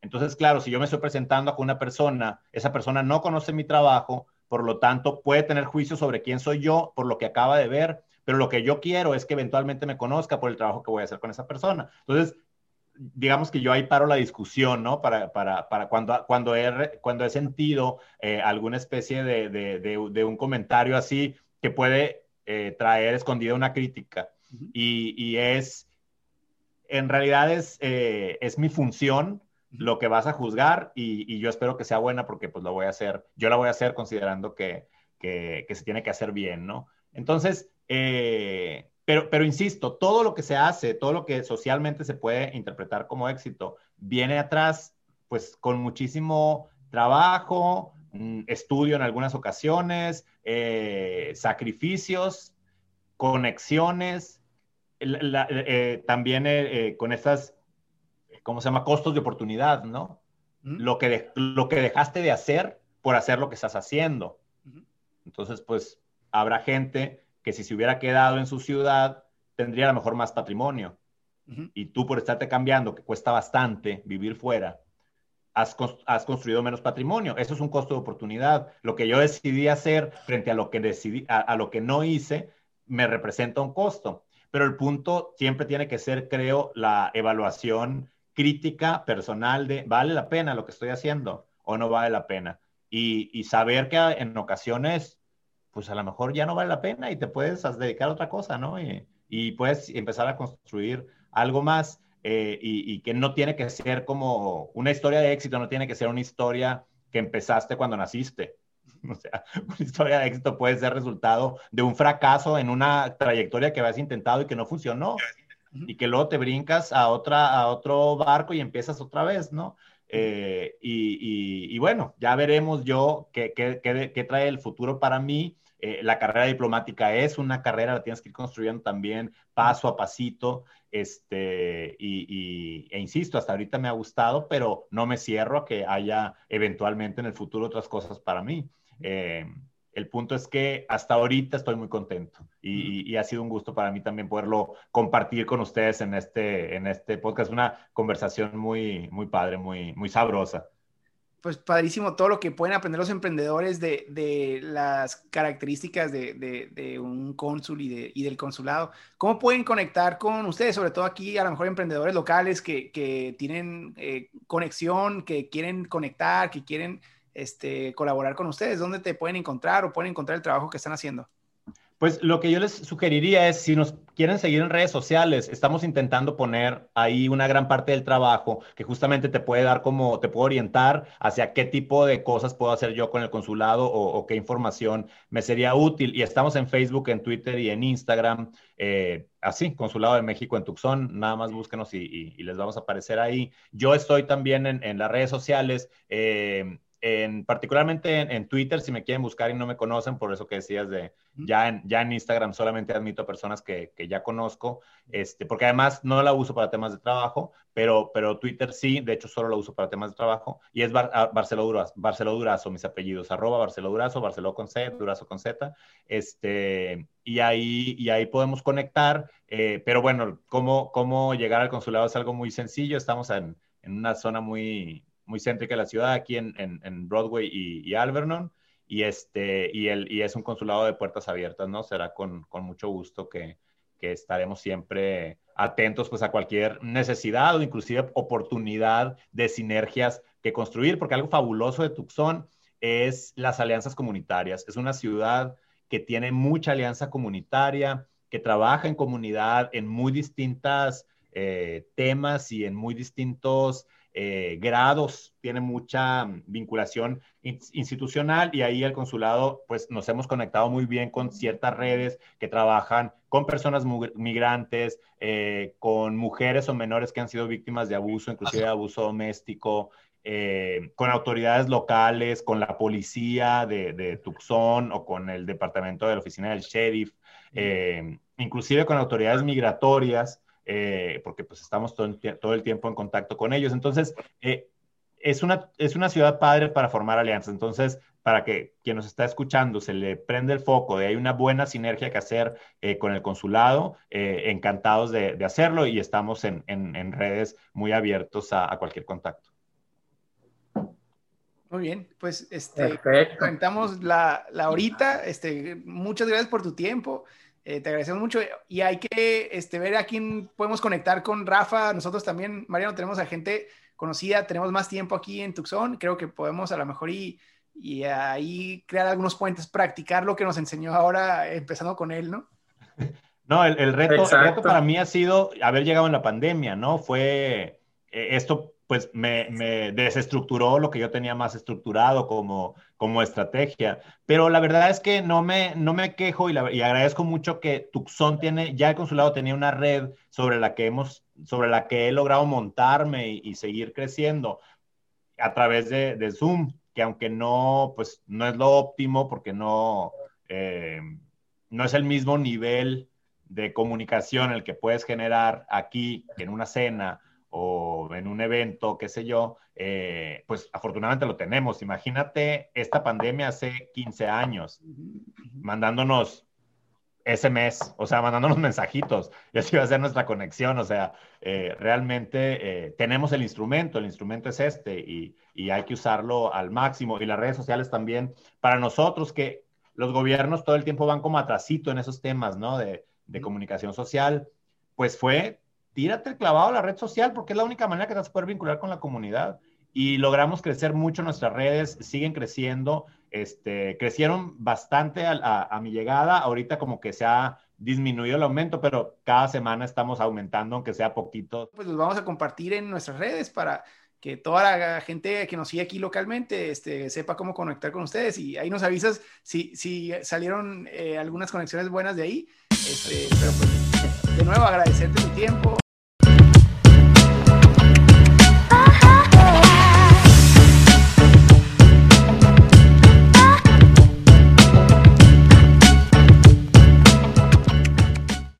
Entonces, claro, si yo me estoy presentando con una persona, esa persona no conoce mi trabajo, por lo tanto puede tener juicio sobre quién soy yo por lo que acaba de ver, pero lo que yo quiero es que eventualmente me conozca por el trabajo que voy a hacer con esa persona. Entonces, digamos que yo ahí paro la discusión, ¿no? Para, para, para cuando, cuando, he, cuando he sentido eh, alguna especie de, de, de, un comentario así que puede eh, traer escondida una crítica. y, es, en realidad es, eh, es mi función lo que vas a juzgar y, yo espero que sea buena porque pues lo voy a hacer, yo la voy a hacer considerando que, que, se tiene que hacer bien, ¿no? Entonces, eh, pero, pero insisto, todo lo que se hace, todo lo que socialmente se puede interpretar como éxito, viene atrás pues con muchísimo trabajo, mm, estudio en algunas ocasiones, eh, sacrificios, conexiones, eh, también eh, con estas, ¿cómo se llama? Costos de oportunidad, ¿no? Lo, que lo que dejaste de hacer por hacer lo que estás haciendo. Entonces, pues habrá gente que si se hubiera quedado en su ciudad, tendría a lo mejor más patrimonio. Y tú por estarte cambiando, que cuesta bastante vivir fuera, has, construido menos patrimonio. Eso es un costo de oportunidad. Lo que yo decidí hacer frente a lo que, decidí, a lo que no hice, me representa un costo. Pero el punto siempre tiene que ser, creo, la evaluación crítica personal de, ¿vale la pena lo que estoy haciendo o no vale la pena? Y, saber que en ocasiones, pues a lo mejor ya no vale la pena y te puedes dedicar a otra cosa, ¿no? Y, puedes empezar a construir algo más eh, y, y que no tiene que ser como una historia de éxito, no tiene que ser una historia que empezaste cuando naciste. *laughs* O sea, una historia de éxito puede ser resultado de un fracaso en una trayectoria que habías intentado y que no funcionó. Y que luego te brincas a, otra, a otro barco y empiezas otra vez, ¿no? Eh, y, y, bueno, ya veremos yo qué, qué, qué, trae el futuro para mí. Eh, la carrera diplomática es una carrera, la tienes que ir construyendo también paso a pasito. Este, y, e insisto, hasta ahorita me ha gustado, pero no me cierro a que haya eventualmente en el futuro otras cosas para mí. Eh, el punto es que hasta ahorita estoy muy contento y, ha sido un gusto para mí también poderlo compartir con ustedes en este, en este podcast. Una conversación muy, muy padre, muy, muy sabrosa. Pues padrísimo todo lo que pueden aprender los emprendedores de, de las características de, de, un cónsul y, y, del consulado. ¿Cómo pueden conectar con ustedes, sobre todo aquí, a lo mejor emprendedores locales que, que tienen eh, conexión, que quieren conectar, que quieren este, colaborar con ustedes? ¿Dónde te pueden encontrar o pueden encontrar el trabajo que están haciendo? Pues lo que yo les sugeriría es, si nos quieren seguir en redes sociales, estamos intentando poner ahí una gran parte del trabajo que justamente te puede dar como, te puede orientar hacia qué tipo de cosas puedo hacer yo con el consulado o, qué información me sería útil. Y estamos en Facebook, en Twitter y en Instagram, eh, así, Consulado de México en Tucson, nada más búsquenos y, les vamos a aparecer ahí. Yo estoy también en, las redes sociales. Eh, en, particularmente en, Twitter, si me quieren buscar y no me conocen, por eso que decías de, ya en, ya en Instagram solamente admito personas que, que, ya conozco, este, porque además no la uso para temas de trabajo, pero, pero Twitter sí, de hecho solo la uso para temas de trabajo, y es Bar, ah, Barceló, Durazo, Barceló Durazo, mis apellidos, arroba Barceló Durazo, Barceló con C, Durazo con Z, este, y ahí, y ahí podemos conectar, eh, pero bueno, cómo, cómo llegar al consulado es algo muy sencillo, estamos en, en una zona muy, muy céntrica de la ciudad, aquí en, en, Broadway y, y, Alvernon, y, este, y, el, y es un consulado de puertas abiertas, ¿no? Será con, con mucho gusto que, que, estaremos siempre atentos pues, a cualquier necesidad o inclusive oportunidad de sinergias que construir, porque algo fabuloso de Tucson es las alianzas comunitarias. Es una ciudad que tiene mucha alianza comunitaria, que trabaja en comunidad en muy distintas eh, temas y en muy distintos eh, grados, tiene mucha vinculación institucional y ahí el consulado, pues nos hemos conectado muy bien con ciertas redes que trabajan con personas migrantes, eh, con mujeres o menores que han sido víctimas de abuso, inclusive de abuso doméstico, eh, con autoridades locales, con la policía de, Tucson o con el departamento de la oficina del sheriff, inclusive con autoridades migratorias. Eh, porque pues estamos todo, el tiempo en contacto con ellos. Entonces, eh, es, una, es una ciudad padre para formar alianzas. Entonces, para que quien nos está escuchando se le prende el foco de hay una buena sinergia que hacer eh, con el consulado, encantados de, de, hacerlo y estamos en, en, redes muy abiertos a, cualquier contacto. Muy bien, pues este, comentamos la, la horita. Este, muchas gracias por tu tiempo. Eh, te agradecemos mucho y hay que este, ver a quién podemos conectar con Rafa. Nosotros también, Mariano, tenemos a gente conocida, tenemos más tiempo aquí en Tucson. Creo que podemos a lo mejor y, y ahí crear algunos puentes, practicar lo que nos enseñó ahora, empezando con él, ¿no? *laughs* No, el, el, reto, el reto, para mí ha sido haber llegado en la pandemia, ¿no? Fue eh, esto pues me, desestructuró lo que yo tenía más estructurado como, como estrategia. Pero la verdad es que no me, no me quejo y, agradezco mucho que Tucson tiene, ya el consulado tenía una red sobre la que, hemos, sobre la que he logrado montarme y, seguir creciendo a través de, Zoom, que aunque no, pues no es lo óptimo porque no, eh, no es el mismo nivel de comunicación el que puedes generar aquí en una cena o en un evento, qué sé yo, eh, pues afortunadamente lo tenemos. Imagínate esta pandemia hace 15 años, mandándonos SMS, o sea, mandándonos *laughs* mensajitos. Y así va a ser nuestra conexión. O sea, eh, realmente eh, tenemos el instrumento, el instrumento es este y, y, hay que usarlo al máximo. Y las redes sociales también, para nosotros que los gobiernos todo el tiempo van como atrasito en esos temas, ¿no? De, de comunicación social, pues fue, tírate el clavado a la red social porque es la única manera que te vas a poder vincular con la comunidad y logramos crecer mucho nuestras redes, siguen creciendo, este, crecieron bastante a, mi llegada, ahorita como que se ha disminuido el aumento, pero cada semana estamos aumentando, aunque sea poquito. Pues los vamos a compartir en nuestras redes para que toda la gente que nos sigue aquí localmente este, sepa cómo conectar con ustedes y ahí nos avisas si, si salieron eh, algunas conexiones buenas de ahí. Este, pero pues, de nuevo agradecerte tu tiempo.